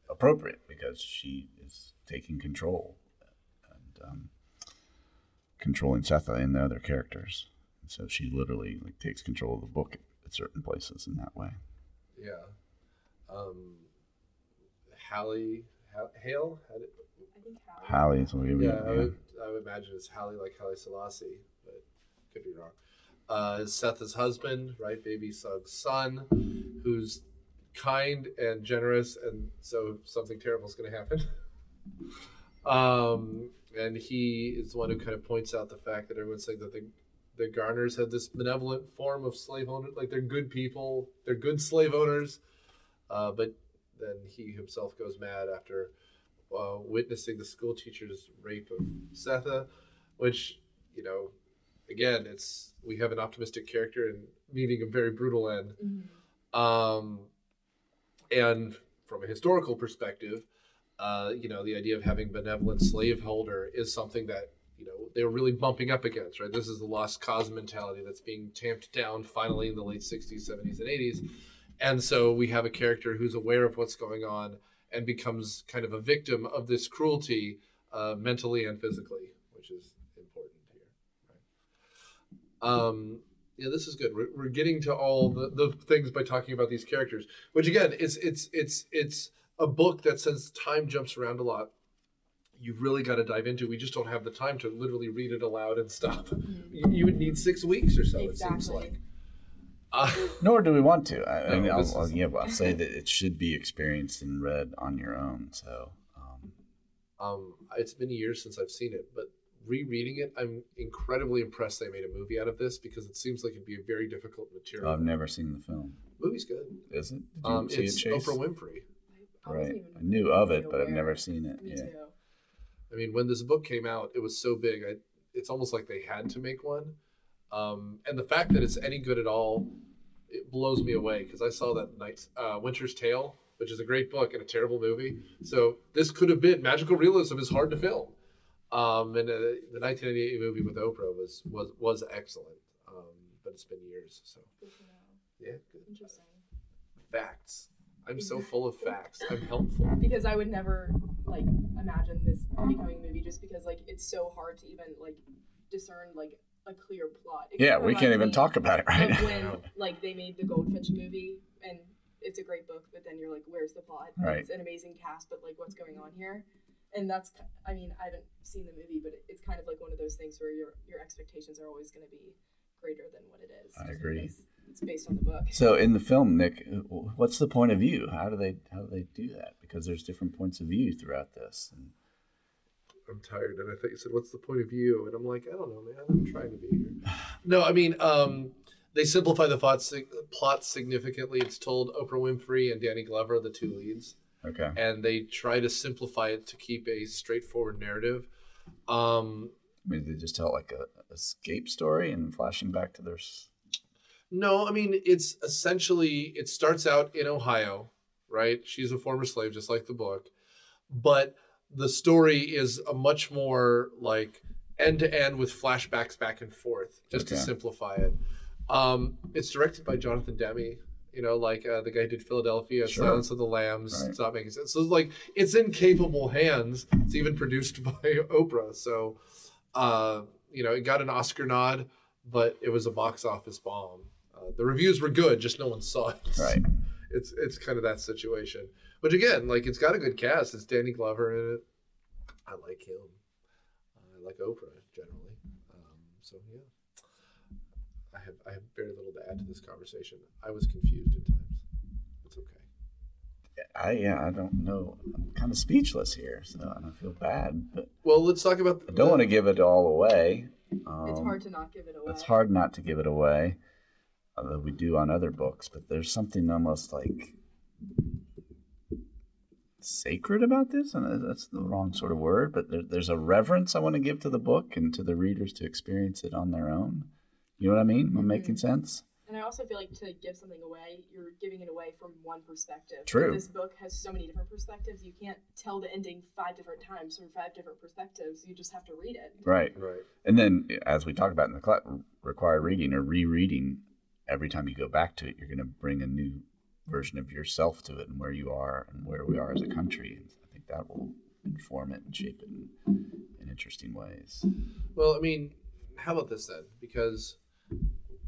appropriate because she is taking control and um, controlling Sethe and the other characters. So she literally like takes control of the book at certain places in that way. yeah. Um, Hallie, Ha- Hale, How did- I think Hallie. Hallie is what we Yeah, I would, I would imagine it's Halle like Haile Selassie, but could be wrong. Uh, is Seth's husband, right? Baby Sug's son, who's kind and generous, and so something terrible is going to happen. um, and he is the one who kind of points out the fact that everyone's saying that the the Garners have this benevolent form of slave owner, like they're good people, they're good slave owners, uh, but then he himself goes mad after uh, witnessing the school teacher's rape of Sethe, which, you know, again, it's we have an optimistic character and meeting a very brutal end. Mhm. Um, and from a historical perspective, uh, you know, the idea of having benevolent slaveholder is something that you know they were really bumping up against. Right, this is the lost cause mentality that's being tamped down finally in the late '60s, '70s, and '80s. And so we have a character who's aware of what's going on and becomes kind of a victim of this cruelty, uh, mentally and physically, which is important here. Right? Um, yeah, this is good. We're, we're getting to all the, the things by talking about these characters, which again, it's it's it's it's a book that since time jumps around a lot, you've really got to dive into. We just don't have the time to literally read it aloud and stop. You, you would need six weeks or so. It seems Exactly. like. Uh, Nor do we want to. I, I No, mean, I'll, this I'll, yeah, I'll say that it should be experienced and read on your own. So, um, Um, it's been years since I've seen it, but rereading it, I'm incredibly impressed they made a movie out of this because it seems like it'd be a very difficult material. I've never seen the film. Movie's good. Is it? Did you Um, see it's it, Chase? Oprah Winfrey. I Right. even I knew of it, but I've never seen it. Me Yeah. too. I mean, when this book came out, it was so big. I, it's almost like they had to make one. Um, and the fact that it's any good at all, it blows me away because I saw that night, uh, Winter's Tale, which is a great book and a terrible movie. So this could have been magical realism is hard to film. Um, and uh, the 1988 movie with Oprah was was was excellent. Um, but it's been years, so Good to know. yeah, good. Interesting. Facts. I'm so full of facts. I'm helpful. Because I would never like imagine this becoming a movie just because like it's so hard to even like discern like a clear plot. It Yeah, we can't even talk about it right when like they made the Goldfinch movie and it's a great book, but then you're like, where's the plot? Right. It's an amazing cast, but like, what's going on here? And that's, I mean, I haven't seen the movie, but it's kind of like one of those things where your your expectations are always going to be greater than what it is. I agree. because It's based on the book. So in the film, Nick, what's the point of view? How do they how do they do that? Because there's different points of view throughout this. And I'm tired. And I thought you said, "What's the point of view?" And I'm like, I don't know, man. I'm trying to be here. No, I mean, um, they simplify the plot, sig- plot significantly. It's told Oprah Winfrey and Danny Glover, the two leads, okay, and they try to simplify it to keep a straightforward narrative. Um, I mean, they just tell like a escape story and flashing back to their. no, I mean, it's essentially it starts out in Ohio, right? She's a former slave, just like the book, but the story is a much more like end to end with flashbacks back and forth, just to simplify it. Um, it's directed by Jonathan Demme. You know, like uh, the guy who did Philadelphia, Sure. Silence of the Lambs. Right. It's not making sense. So it's like it's in capable hands. It's even produced by Oprah. So, uh, you know, it got an Oscar nod, but it was a box office bomb. Uh, the reviews were good, just no one saw it. Right. It's it's kind of that situation. Which again, like it's got a good cast. It's Danny Glover in it. I like him. I like Oprah generally. Um, so yeah, I have I have very little to add to this conversation. I was confused at times. It's okay. I yeah, I don't know. I'm kind of speechless here, so I don't feel bad, but Well, let's talk about. I don't want to give it all away. Um, it's hard to not give it away. It's hard not to give it away, Uh, although we do on other books. But there's something almost like sacred about this, and that's the wrong sort of word. But there, there's a reverence I want to give to the book and to the readers to experience it on their own. You know what I mean? Am I mm-hmm. making sense? And I also feel like to give something away, you're giving it away from one perspective. True. This book has so many different perspectives. You can't tell the ending five different times from five different perspectives. You just have to read it. Right. Right. And then, as we talk about in the cla required reading or rereading, every time you go back to it, you're going to bring a new version of yourself to it and where you are and where we are as a country. And I think that will inform it and shape it in, in interesting ways. Well, I mean, how about this then? Because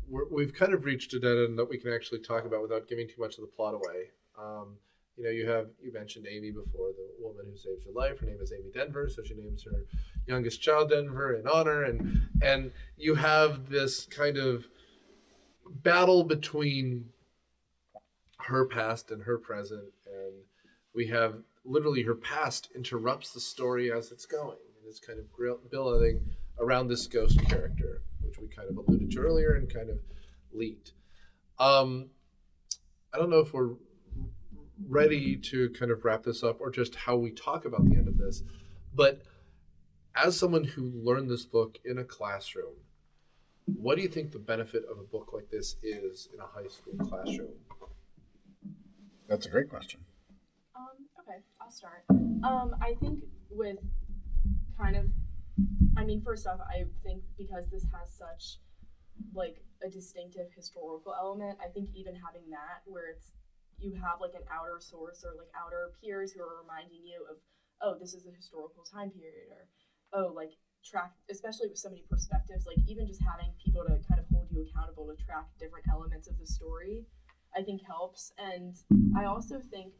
we're, we've kind of reached a dead end that we can actually talk about without giving too much of the plot away. Um, you know, you have you mentioned Amy before, the woman who saves her life. Her name is Amy Denver, so she names her youngest child Denver in honor, and and you have this kind of battle between her past and her present, and we have literally her past interrupts the story as it's going, and it's kind of building around this ghost character, which we kind of alluded to earlier and kind of leaked. Um, I don't know if we're ready to kind of wrap this up or just how we talk about the end of this, but as someone who learned this book in a classroom, what do you think the benefit of a book like this is in a high school classroom? That's a great question. Um, okay, I'll start. Um, I think with kind of, I mean, first off, I think because this has such like a distinctive historical element, I think even having that where it's you have like an outer source or like outer peers who are reminding you of, oh, this is a historical time period, or oh, like track, especially with so many perspectives, like even just having people to kind of hold you accountable to track different elements of the story, I think helps. And I also think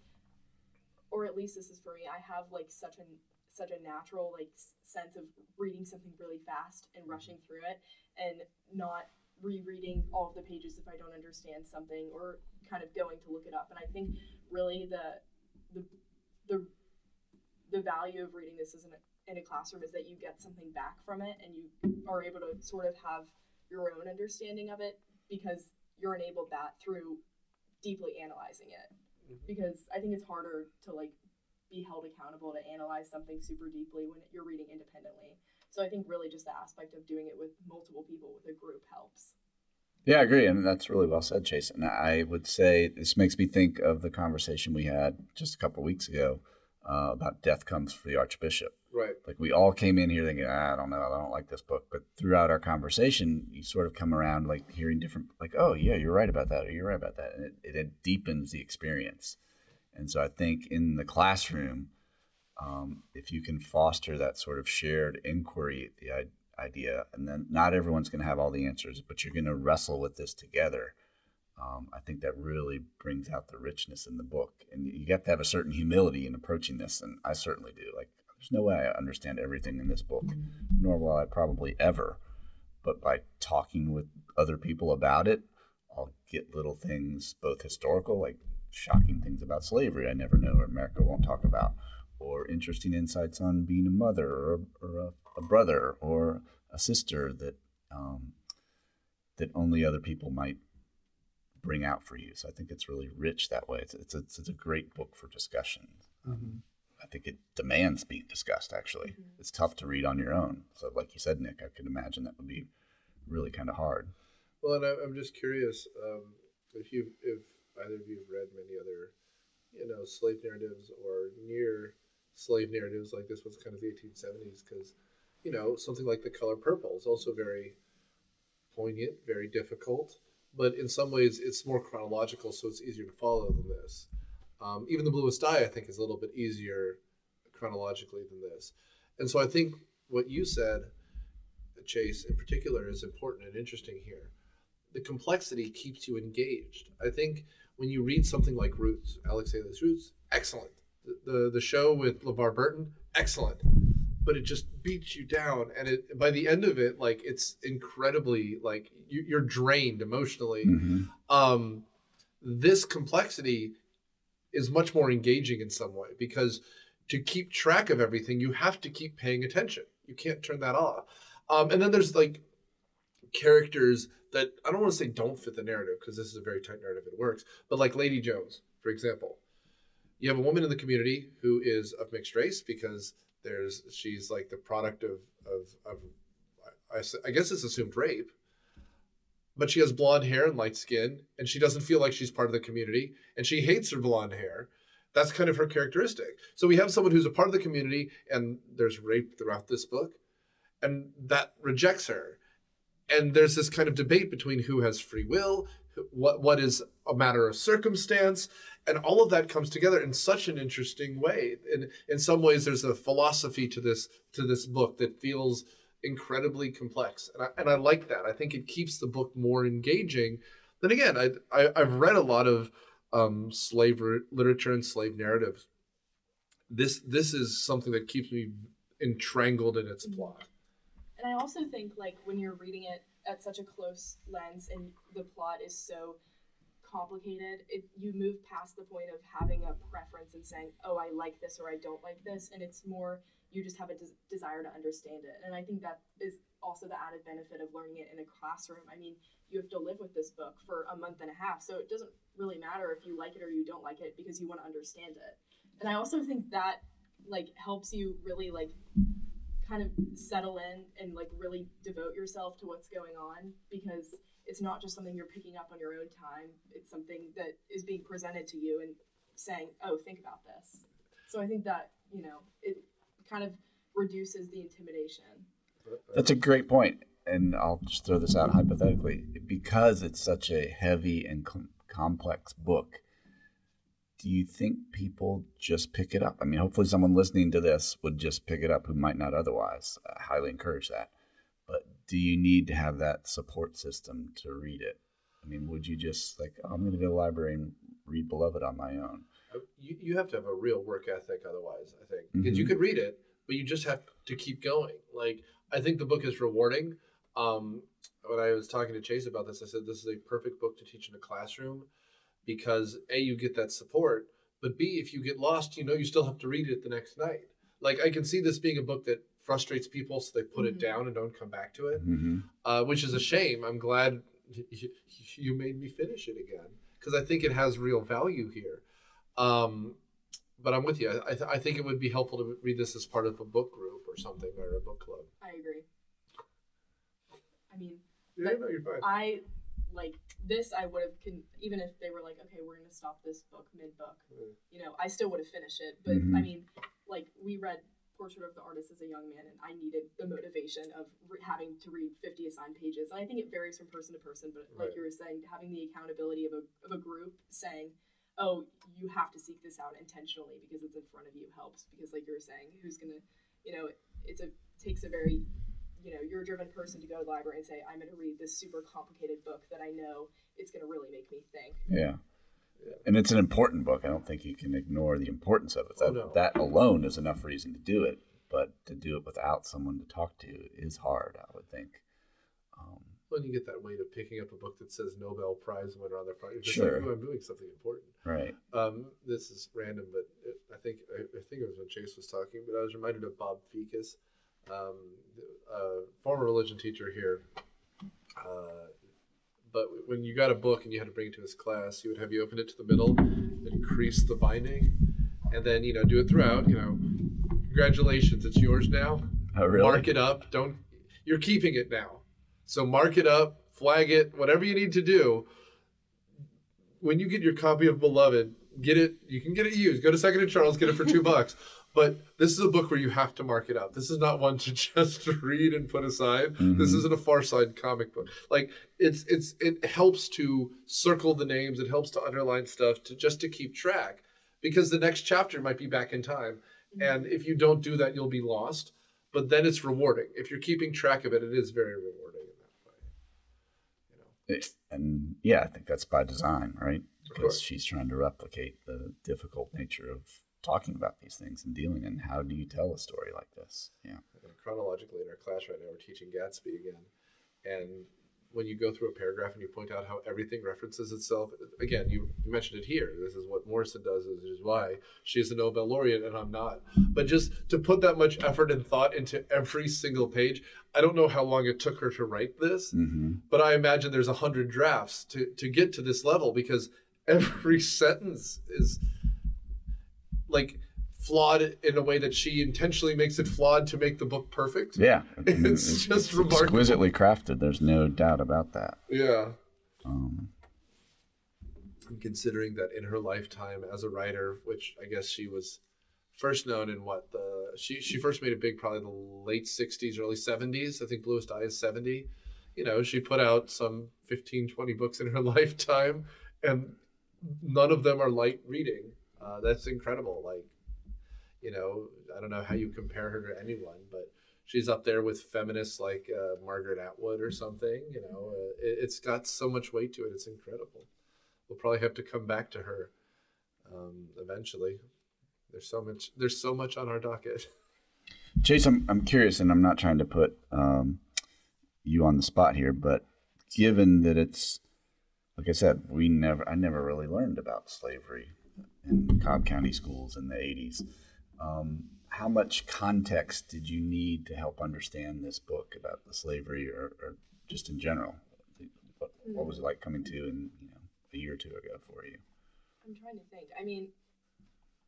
or at least this is for me i have like such a such a natural like sense of reading something really fast and mm-hmm. rushing through it and not rereading all of the pages if i don't understand something or kind of going to look it up and i think really the the the, the value of reading this an in a classroom is that you get something back from it and you are able to sort of have your own understanding of it because you're enabled that through deeply analyzing it. Mhm. Because I think it's harder to like be held accountable to analyze something super deeply when you're reading independently. So I think really just the aspect of doing it with multiple people with a group helps. Yeah, I agree, and that's really well said, Chase. And I would say this makes me think of the conversation we had just a couple weeks ago uh, about death comes for the Archbishop. Right. Like we all came in here thinking, ah, I don't know, I don't like this book. But throughout our conversation, you sort of come around like hearing different, like, oh yeah, you're right about that, or you're right about that, and it, it, deepens the experience. And so I think in the classroom, um, if you can foster that sort of shared inquiry, the idea, and then not everyone's going to have all the answers, but you're going to wrestle with this together. Um, I think that really brings out the richness in the book, and you have to have a certain humility in approaching this, and I certainly do. Like, there's no way I understand everything in this book, nor will I probably ever. But by talking with other people about it, I'll get little things, both historical, like shocking things about slavery I never know or America won't talk about, or interesting insights on being a mother or, a, or a, a brother or a sister that um, that only other people might bring out for you. So I think it's really rich that way. It's it's a, it's a great book for discussion. Um, I think it demands being discussed. Actually, Mhm. it's tough to read on your own. So, like you said, Nick, I could imagine that would be really kind of hard. Well, and I- I'm just curious um, if you if either of you have read many other, you know, slave narratives or near slave narratives like this was kind of the 1870s because, you know, something like The Color Purple is also very poignant, very difficult, but in some ways it's more chronological, so it's easier to follow than this. Um, even The Bluest Eye, I think, is a little bit easier chronologically than this. And so I think what you said, Chase, in particular, is important and interesting here the complexity keeps you engaged. I think when you read something like Roots, Alex Haley's Roots, excellent. The, the the show with LeVar Burton, excellent. But it just beats you down, and it by the end of it, like it's incredibly like you, you're drained emotionally. Mhm. Um, this complexity is much more engaging in some way because to keep track of everything, you have to keep paying attention. You can't turn that off. Um, and then there's like characters that I don't want to say don't fit the narrative because this is a very tight narrative. It works, but like Lady Jones, for example, you have a woman in the community who is of mixed race because there's she's like the product of of, of I, I guess it's assumed rape, but she has blonde hair and light skin, and she doesn't feel like she's part of the community, and she hates her blonde hair. That's kind of her characteristic. So we have someone who's a part of the community, and there's rape throughout this book, and that rejects her and there's this kind of debate between who has free will what what is a matter of circumstance and all of that comes together in such an interesting way in in some ways there's a philosophy to this to this book that feels incredibly complex. And I, and I like that. I think it keeps the book more engaging. Then again I, I I've read a lot of um, slave literature and slave narratives. This this is something that keeps me entrangled in its plot. And I also think like when you're reading it at such a close lens and the plot is so complicated, it you move past the point of having a preference and saying, "Oh, I like this" or "I don't like this," and it's more you just have a des- desire to understand it. And I think that is also the added benefit of learning it in a classroom. I mean, you have to live with this book for a month and a half, so it doesn't really matter if you like it or you don't like it because you want to understand it. And I also think that like helps you really like kind of settle in and like really devote yourself to what's going on because it's not just something you're picking up on your own time it's something that is being presented to you and saying oh think about this so i think that you know it kind of reduces the intimidation That's a great point, and I'll just throw this out hypothetically because it's such a heavy and com- complex book. Do you think people just pick it up? I mean, hopefully, someone listening to this would just pick it up who might not otherwise. I highly encourage that. But do you need to have that support system to read it? I mean, would you just like, oh, I'm going to go to the library and read Beloved on my own? You, you have to have a real work ethic otherwise i think because you Mhm. could read it but you just have to keep going like i think the book is rewarding um, when i was talking to chase about this i said this is a perfect book to teach in a classroom because a you get that support but b if you get lost you know you still have to read it the next night like I can see this being a book that frustrates people, so they put it Mhm. down and don't come back to it, hmm uh, which is a shame. I'm glad you, you made me finish it again because I think it has real value here. Um, but I'm with you. I, th- I think it would be helpful to read this as part of a book group or something or a book club. I agree. I mean, Yeah, no, you're fine. I like this. I would have con- even if they were like, okay, we're gonna stop this book mid book. Mm. You know, I still would have finished it. But Mhm. I mean, like we read Portrait of the Artist as a Young Man, and I needed the motivation of re- having to read 50 assigned pages. And I think it varies from person to person, but like Right. you were saying, having the accountability of a of a group saying. Oh, you have to seek this out intentionally because it's in front of you helps. Because, like you were saying, who's gonna, you know, it's a takes a very you know, you're a driven person to go to the library and say, I'm going to read this super complicated book that I know it's going to really make me think. Yeah. Yeah. And it's an important book. I don't think you can ignore the importance of it. Oh, no. that alone is enough reason to do it. But to do it without someone to talk to is hard, I would think. When you get that weight of picking up a book that says Nobel Prize winner on the front, you're just Sure. like, oh, I'm doing something important. right. Um, this is random, but it, I think I, I think it was when Chase was talking, but I was reminded of Bob Ficus, um, a former religion teacher here. Uh, but when you got a book and you had to bring it to his class, he would have you open it to the middle, then crease the binding, and then you know do it throughout. You know, congratulations, it's yours now. Oh, really? Mark it up. Don't you're keeping it now. So mark it up, flag it, whatever you need to do. When you get your copy of Beloved, get it. You can get it used. Go to Second and Charles, get it for two bucks. But this is a book where you have to mark it up. This is not one to just read and put aside. This Mhm. isn't a Far Side comic book. Like it's it's it helps to circle the names. It helps to underline stuff to just to keep track because the next chapter might be back in time. And if you don't do that, you'll be lost. But then it's rewarding. If you're keeping track of it, it is very rewarding in that way. You know. It- and yeah, I think that's by design, right? Because she's trying to replicate the difficult nature of talking about these things and dealing. And how do you tell a story like this? Yeah. And chronologically in our class right now, we're teaching Gatsby again. And when you go through a paragraph and you point out how everything references itself, again, you, you mentioned it here. This is what Morrison does, this is why she's a Nobel laureate and I'm not. But just to put that much effort and thought into every single page, I don't know how long it took her to write this, hmm but I imagine there's a hundred drafts to, to get to this level because every sentence is like flawed in a way that she intentionally makes it flawed to make the book perfect. Yeah. I mean, It's just remarkable. exquisitely crafted. There's no doubt about that. Yeah. Um, And considering that in her lifetime as a writer, which I guess she was first known in what the she she first made it big probably the late 60s early 70s i think bluest eye is 70 you know she put out some 15 20 books in her lifetime and none of them are light reading uh, that's incredible like you know i don't know how you compare her to anyone but she's up there with feminists like uh, margaret atwood or something you know uh, it, it's got so much weight to it it's incredible. We'll probably have to come back to her um, eventually. There's so much there's so much on our docket. Chase, I'm, I'm curious, and I'm not trying to put um, you on the spot here, but given that it's, like I said, we never, I never really learned about slavery in Cobb County schools in the 80s. Um, how much context did you need to help understand this book about the slavery or, or just in general? What, what was it like coming to in, you know, a year or two ago for you? I'm trying to think. I mean,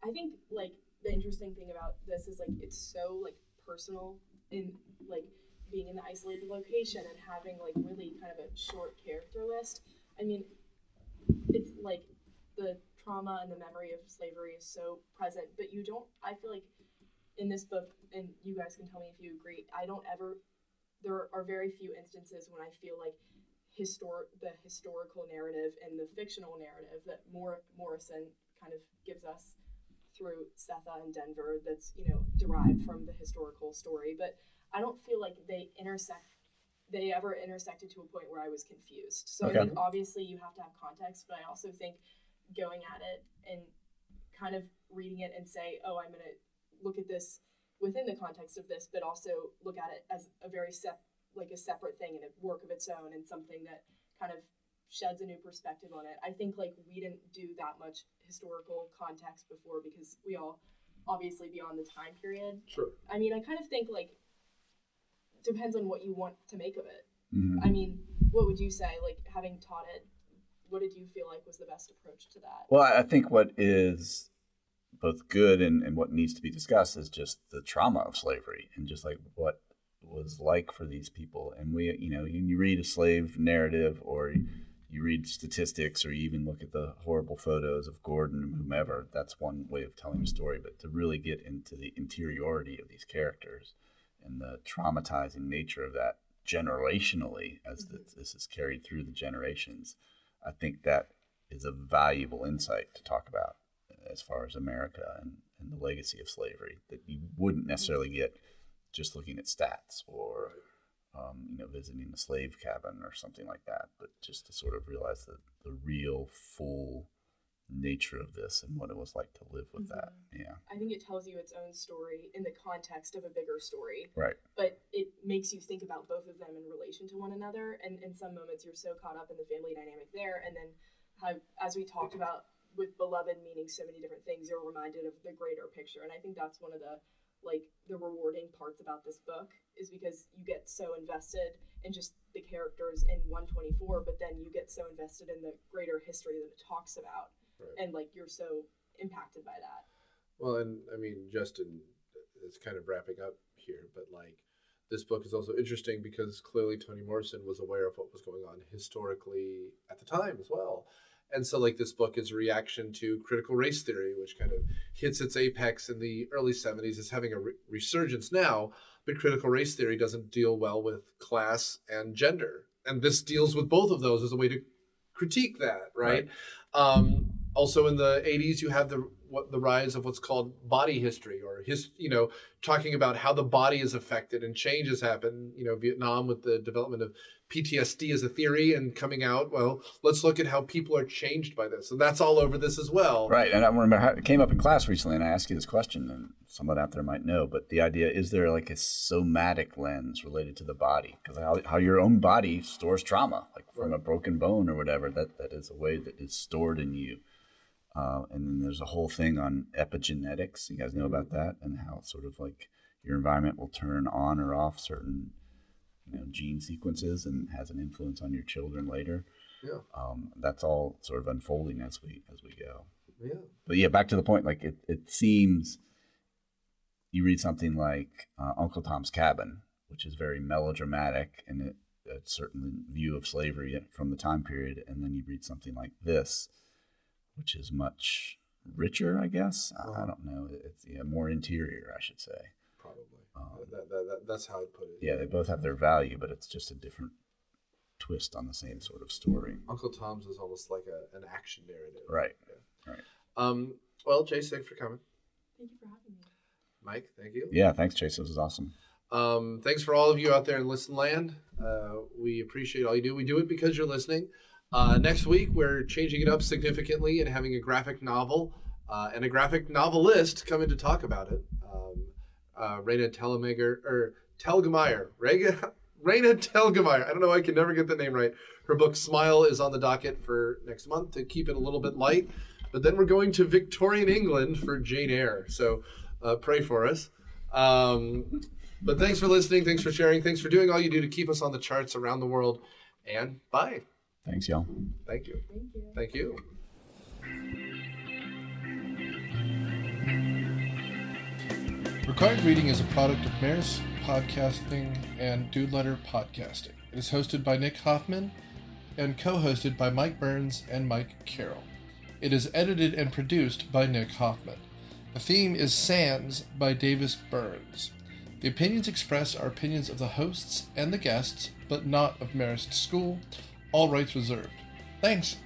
I think like the interesting thing about this is like it's so like personal in like being in the isolated location and having like really kind of a short character list. I mean, it's like the trauma and the memory of slavery is so present, but you don't. I feel like in this book, and you guys can tell me if you agree. I don't ever. There are very few instances when I feel like historic the historical narrative and the fictional narrative that Mor- Morrison kind of gives us through Sethe and Denver that's you know derived from the historical story but I don't feel like they intersect they ever intersected to a point where I was confused so Okay. I think obviously you have to have context but I also think going at it and kind of reading it and say oh I'm gonna look at this within the context of this but also look at it as a very sep- like a separate thing and a work of its own and something that kind of sheds a new perspective on it. I think like we didn't do that much historical context before because we all obviously beyond the time period. Sure. I mean, I kind of think like depends on what you want to make of it. Mhm. I mean, what would you say? Like having taught it, what did you feel like was the best approach to that? Well, I think what is both good and, and what needs to be discussed is just the trauma of slavery and just like what was like for these people. And we, you know, when you read a slave narrative or you read statistics or you even look at the horrible photos of Gordon and whomever, that's one way of telling a story. But to really get into the interiority of these characters and the traumatizing nature of that generationally as mm-hmm. th- this is carried through the generations, I think that is a valuable insight to talk about as far as America and, and the legacy of slavery that you wouldn't necessarily get just looking at stats or um, you know visiting a slave cabin or something like that, but just to sort of realize the, the real full nature of this and what it was like to live with that. Mm-hmm. Yeah, I think it tells you its own story in the context of a bigger story, right. but it makes you think about both of them in relation to one another. And in some moments, you're so caught up in the family dynamic there, and then how, as we talked about with beloved meaning so many different things, you're reminded of the greater picture. And I think that's one of the like the rewarding parts about this book is because you get so invested in just the characters in 124 but then you get so invested in the greater history that it talks about Right. and like you're so impacted by that Well, and I mean, Justin, it's kind of wrapping up here, but like this book is also interesting because clearly Toni Morrison was aware of what was going on historically at the time as well. And so, like, this book is a reaction to critical race theory, which kind of hits its apex in the early 70s, is having a re- resurgence now. But critical race theory doesn't deal well with class and gender. And this deals with both of those as a way to critique that, right? Um, also, in the 80s, you have the what the rise of what's called body history, or his, you know, talking about how the body is affected and changes happen. You know, Vietnam with the development of PTSD as a theory and coming out. Well, let's look at how people are changed by this, and that's all over this as well. Right, and I remember how, it came up in class recently, and I asked you this question, and someone out there might know, but the idea is there like a somatic lens related to the body, because how, how your own body stores trauma, like from a broken bone or whatever, that that is a way that is stored in you. Uh, and then there's a whole thing on epigenetics. You guys know about that, and how sort of like your environment will turn on or off certain you know gene sequences and has an influence on your children later. Yeah. Um, that's all sort of unfolding as we as we go Yeah. but yeah, back to the point. Like it, it seems you read something like uh, Uncle Tom's Cabin, which is very melodramatic and it, a certain view of slavery from the time period, and then you read something like this, which is much richer, I guess. I, I don't know. It's yeah, more interior, I should say. Probably. Um, that, that, that, that's how I'd put it. Yeah, they both have their value, but it's just a different twist on the same sort of story. Uncle Tom's is almost like a, an action narrative. Right. Right. Um. Well, Chase, thanks for coming. thank you for having me Mike, thank you. Yeah. Thanks, Chase. This was awesome. Um, thanks for all of you out there in Listen Land. Uh, we appreciate all you do. We do it because you're listening. Uh, next week, we're changing it up significantly and having a graphic novel uh, and a graphic novelist come in to talk about it. Um, uh, Raina Telemager or Telgemeier, Rega, Raina Telgemeier. I don't know. I can never get the name right. Her book Smile is on the docket for next month to keep it a little bit light. But then we're going to Victorian England for Jane Eyre. So uh, pray for us. Um, but thanks for listening. Thanks for sharing. Thanks for doing all you do to keep us on the charts around the world. And bye. Thanks, y'all. Thank you. thank you Thank you. Required Reading is a product of Marist Podcasting and Dude Letter Podcasting. It is hosted by Nick Hoffman and co hosted by Mike Burns and Mike Carroll. It is edited and produced by Nick Hoffman. The theme is Sands by Davis Burns. The opinions expressed are opinions of the hosts and the guests, but not of Marist School. All rights reserved. Thanks.